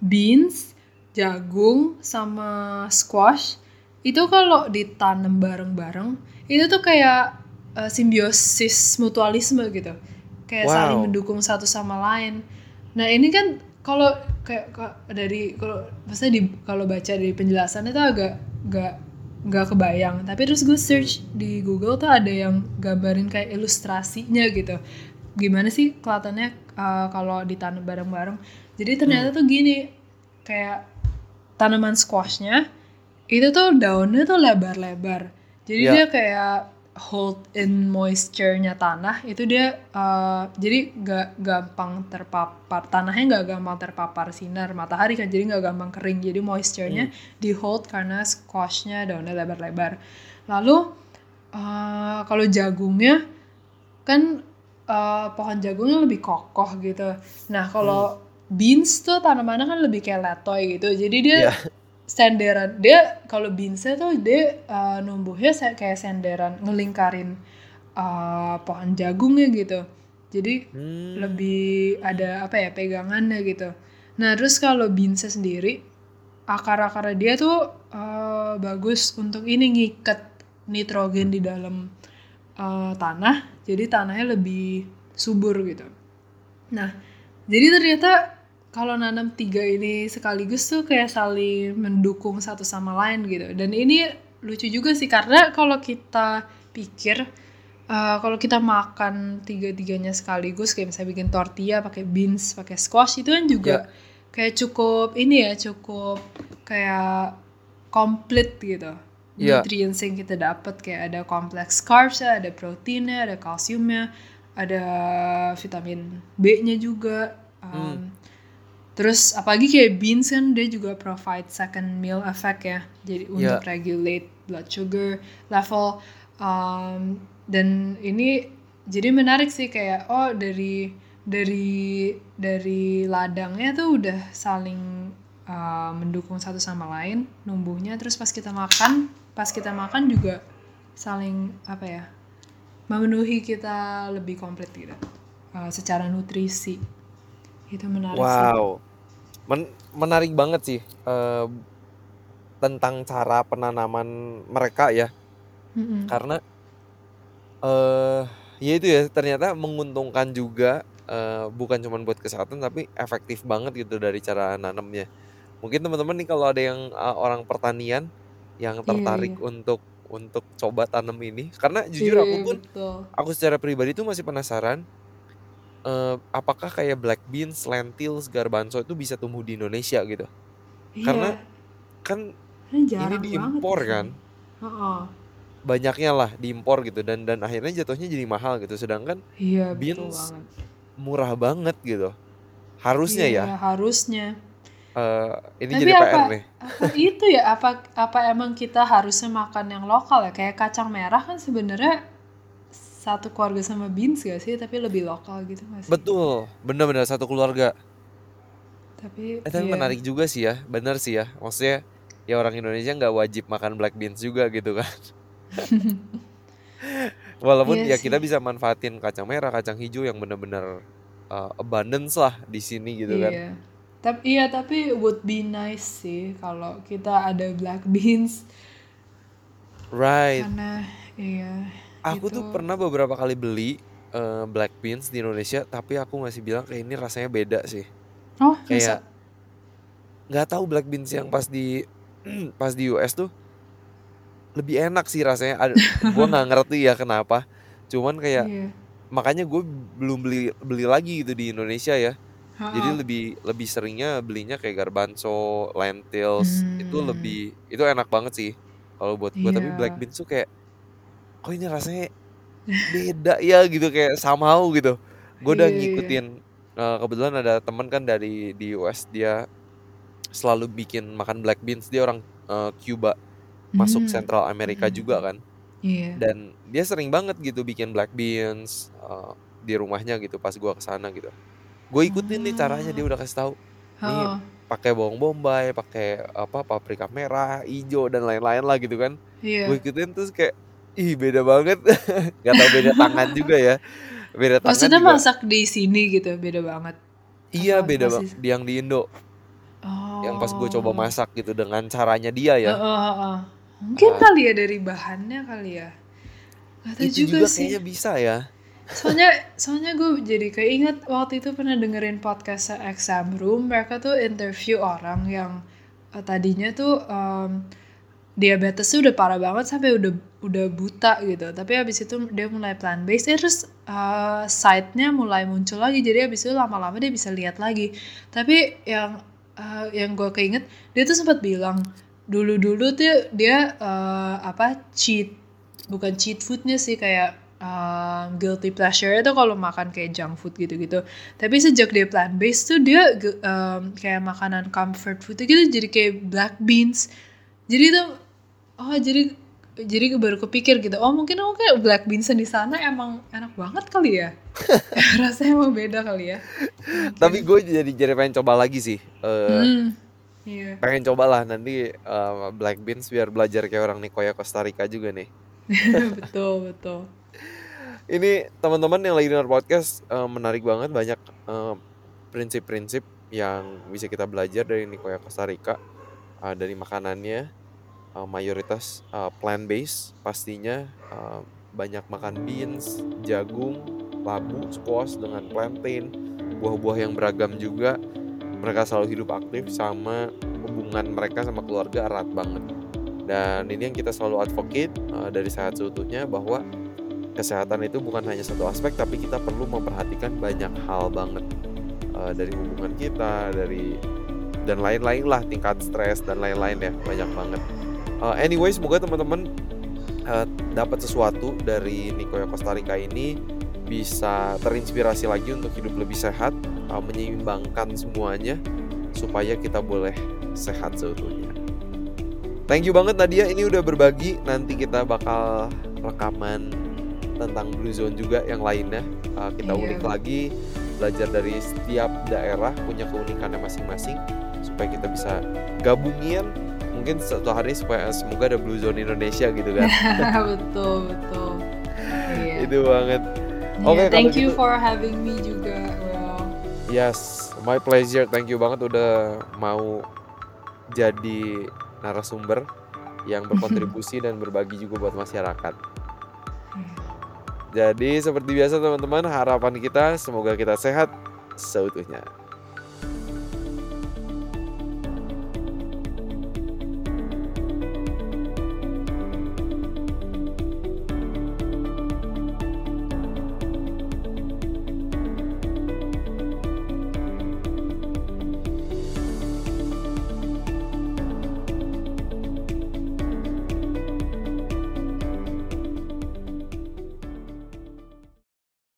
beans jagung sama squash. Itu kalau ditanam bareng-bareng itu tuh kayak uh, simbiosis mutualisme gitu. Kayak Wow. saling mendukung satu sama lain. Nah ini kan kalau kayak ka- dari kalau maksudnya di kalau baca dari penjelasan itu agak nggak nggak kebayang. Tapi terus gue search di Google tuh ada yang gambarin kayak ilustrasinya gitu. Gimana sih kelihatannya uh, kalau ditanam bareng-bareng jadi ternyata tuh gini kayak tanaman squashnya itu tuh daunnya tuh lebar-lebar. Jadi Ya. dia kayak hold in moisture-nya tanah itu dia uh, jadi nggak gampang terpapar tanahnya nggak gampang terpapar sinar matahari kan jadi nggak gampang kering. Jadi moisture-nya di hold karena squashnya daunnya lebar-lebar. Lalu uh, kalau jagungnya kan uh, pohon jagungnya lebih kokoh gitu. Nah kalau beans tuh tanamannya kan lebih kayak letoy gitu. Jadi dia Iya. senderan. Dia kalau beansnya tuh dia uh, numbuhnya kayak senderan ngelingkarin uh, pohon jagungnya gitu. Jadi Hmm. lebih ada apa ya pegangannya gitu. Nah terus kalau beansnya sendiri akar-akar dia tuh uh, bagus untuk ini ngikat nitrogen di dalam uh, tanah. Jadi tanahnya lebih subur gitu. Nah jadi ternyata kalau nanam tiga ini sekaligus tuh kayak saling mendukung satu sama lain gitu dan ini lucu juga sih karena kalau kita pikir uh, kalau kita makan tiga-tiganya sekaligus kayak misalnya bikin tortilla pakai beans pakai squash itu kan juga kayak cukup ini ya cukup kayak komplit gitu Iya. nutrients yang kita dapat kayak ada kompleks carbs ada proteinnya ada kalsiumnya ada vitamin B-nya juga um, Hmm. Terus apalagi kayak beans kan dia juga provide second meal effect ya. Jadi untuk regulate blood sugar level um, dan ini jadi menarik sih kayak oh dari dari dari ladangnya tuh udah saling uh, mendukung satu sama lain numbuhnya. Terus pas kita makan pas kita makan juga saling apa ya memenuhi kita lebih komplit gitu uh, secara nutrisi. Itu menarik sih. Wow, Men- menarik banget sih eh, tentang cara penanaman mereka ya, Mm-mm. karena eh ya itu ya ternyata menguntungkan juga eh, bukan cuma buat kesehatan tapi efektif banget gitu dari cara nanamnya. Mungkin teman-teman nih kalau ada yang eh, orang pertanian yang iya tertarik iya untuk untuk coba tanam ini, karena jujur iya aku pun betul aku secara pribadi tuh masih penasaran eh, apakah kayak black beans, lentils, garbanzo itu bisa tumbuh di Indonesia gitu. Karena iya kan ini diimpor kan, Heeh. banyaknya lah diimpor gitu dan dan akhirnya jatuhnya jadi mahal gitu. Sedangkan iya beans banget murah banget gitu. Harusnya ya. iya harusnya eh, ini Tapi jadi PR apa nih. apa itu ya apa apa emang kita harusnya makan yang lokal ya kayak kacang merah kan sebenarnya satu keluarga sama beans gak sih tapi lebih lokal gitu sih Betul, bener-bener satu keluarga. tapi Eh, tapi iya menarik juga sih ya, bener sih ya. Maksudnya ya orang Indonesia nggak wajib makan black beans juga gitu kan. Walaupun iya ya kita sih bisa manfaatin kacang merah, kacang hijau yang bener-bener uh, abundance lah di sini gitu kan. iya tapi iya tapi would be nice sih kalau kita ada black beans Right. karena iya Aku itu tuh pernah beberapa kali beli uh, black beans di Indonesia, tapi aku masih bilang kayak ini rasanya beda sih. oh Kayak nggak tahu black beans yang pas di pas di US tuh lebih enak sih rasanya. Ada, gua nggak ngerti ya kenapa. Cuman kayak iya makanya gue belum beli beli lagi gitu di Indonesia ya. Jadi Heeh. lebih lebih seringnya belinya kayak garbanzo, lentils itu hmm lebih itu enak banget sih kalau buat gue. Tapi black iya beans tuh kayak kok ini rasanya beda ya gitu kayak somehow gitu. Gue udah iya iya ngikutin eh, kebetulan ada teman kan dari di US dia selalu bikin makan black beans. Dia orang eh, Cuba masuk hmm Central Amerika hmm juga kan. iya Dan dia sering banget gitu bikin black beans eh, di rumahnya gitu pas gua ke sana gitu. Gue ikutin nih caranya dia oh udah kasih tahu. Nih Heeh. pakai bawang bombay, pakai apa paprika merah, hijau dan lain-lain lah gitu kan. Gue iya ikutin terus kayak ih beda banget. Gak tau beda tangan juga ya. Beda tangan Maksudnya juga. masak di sini gitu, beda banget. Iya Apa beda bang. masih? Di yang di Indo. Yang pas gue coba Oh. masak gitu dengan caranya dia ya. Heeh, heeh. Mungkin Ah, kali ya dari bahannya kali ya. Gak tahu itu juga juga sih. kayaknya bisa ya. Soalnya soalnya gue jadi keinget waktu itu pernah dengerin podcast Exam Room, mereka tuh interview orang yang eh, tadinya tuh em, diabetesnya udah parah banget sampai udah udah buta gitu. Tapi habis itu dia mulai plant based, eh, terus eh, sight-nya mulai muncul lagi. Jadi habis itu lama-lama dia bisa lihat lagi. Tapi yang eh, yang gue keinget dia tuh sempat bilang dulu-dulu tuh dia eh, apa cheat bukan cheat foodnya sih kayak um, guilty pleasure itu kalau makan kayak junk food gitu-gitu. Tapi sejak dia plant based tuh dia um, kayak makanan comfort food gitu jadi kayak black beans. Jadi tuh oh jadi jadi baru kepikir gitu. Oh mungkin aku kayak black beans di sana emang enak banget kali ya. Rasanya emang beda kali ya. Tapi Mungkin. gue jadi jadi pengen coba lagi sih. Eh Hmm. Iya. pengen cobalah nanti eh, black beans biar belajar kayak orang Nicoya Costa Rica juga nih. betul betul. Ini teman-teman yang lagi dengar podcast eh, menarik banget banyak eh, prinsip-prinsip yang bisa kita belajar dari Nicoya Costa Rica Eh, dari makanannya eh, mayoritas plant based pastinya eh, banyak makan beans, jagung, labu, squash dengan plantain, buah-buah yang beragam juga. Mereka selalu hidup aktif sama hubungan mereka sama keluarga erat banget. Dan ini yang kita selalu advocate eh, dari sehat seutuhnya bahwa kesehatan itu bukan hanya satu aspek tapi kita perlu memperhatikan banyak hal banget Eh, dari hubungan kita dari dan lain-lain lah tingkat stres dan lain-lain ya banyak banget Eh, anyway semoga teman-teman eh, dapat sesuatu dari Nicoya Costa Rica ini bisa terinspirasi lagi untuk hidup lebih sehat eh, menyeimbangkan semuanya supaya kita boleh sehat seutuhnya. Thank you banget Nadia. Ini udah berbagi. Nanti kita bakal rekaman tentang Blue Zone juga yang lainnya. Uh, kita Iya. ulik lagi belajar dari setiap daerah punya keunikannya masing-masing supaya kita bisa gabungin mungkin suatu hari supaya semoga ada Blue Zone Indonesia gitu kan betul betul. Iya. Itu banget. Iya, Oke kalau thank you gitu for having me juga, Will. Yes, my pleasure. Thank you banget udah mau jadi narasumber yang berkontribusi dan berbagi juga buat masyarakat. Jadi seperti biasa teman-teman, harapan kita semoga kita sehat seutuhnya.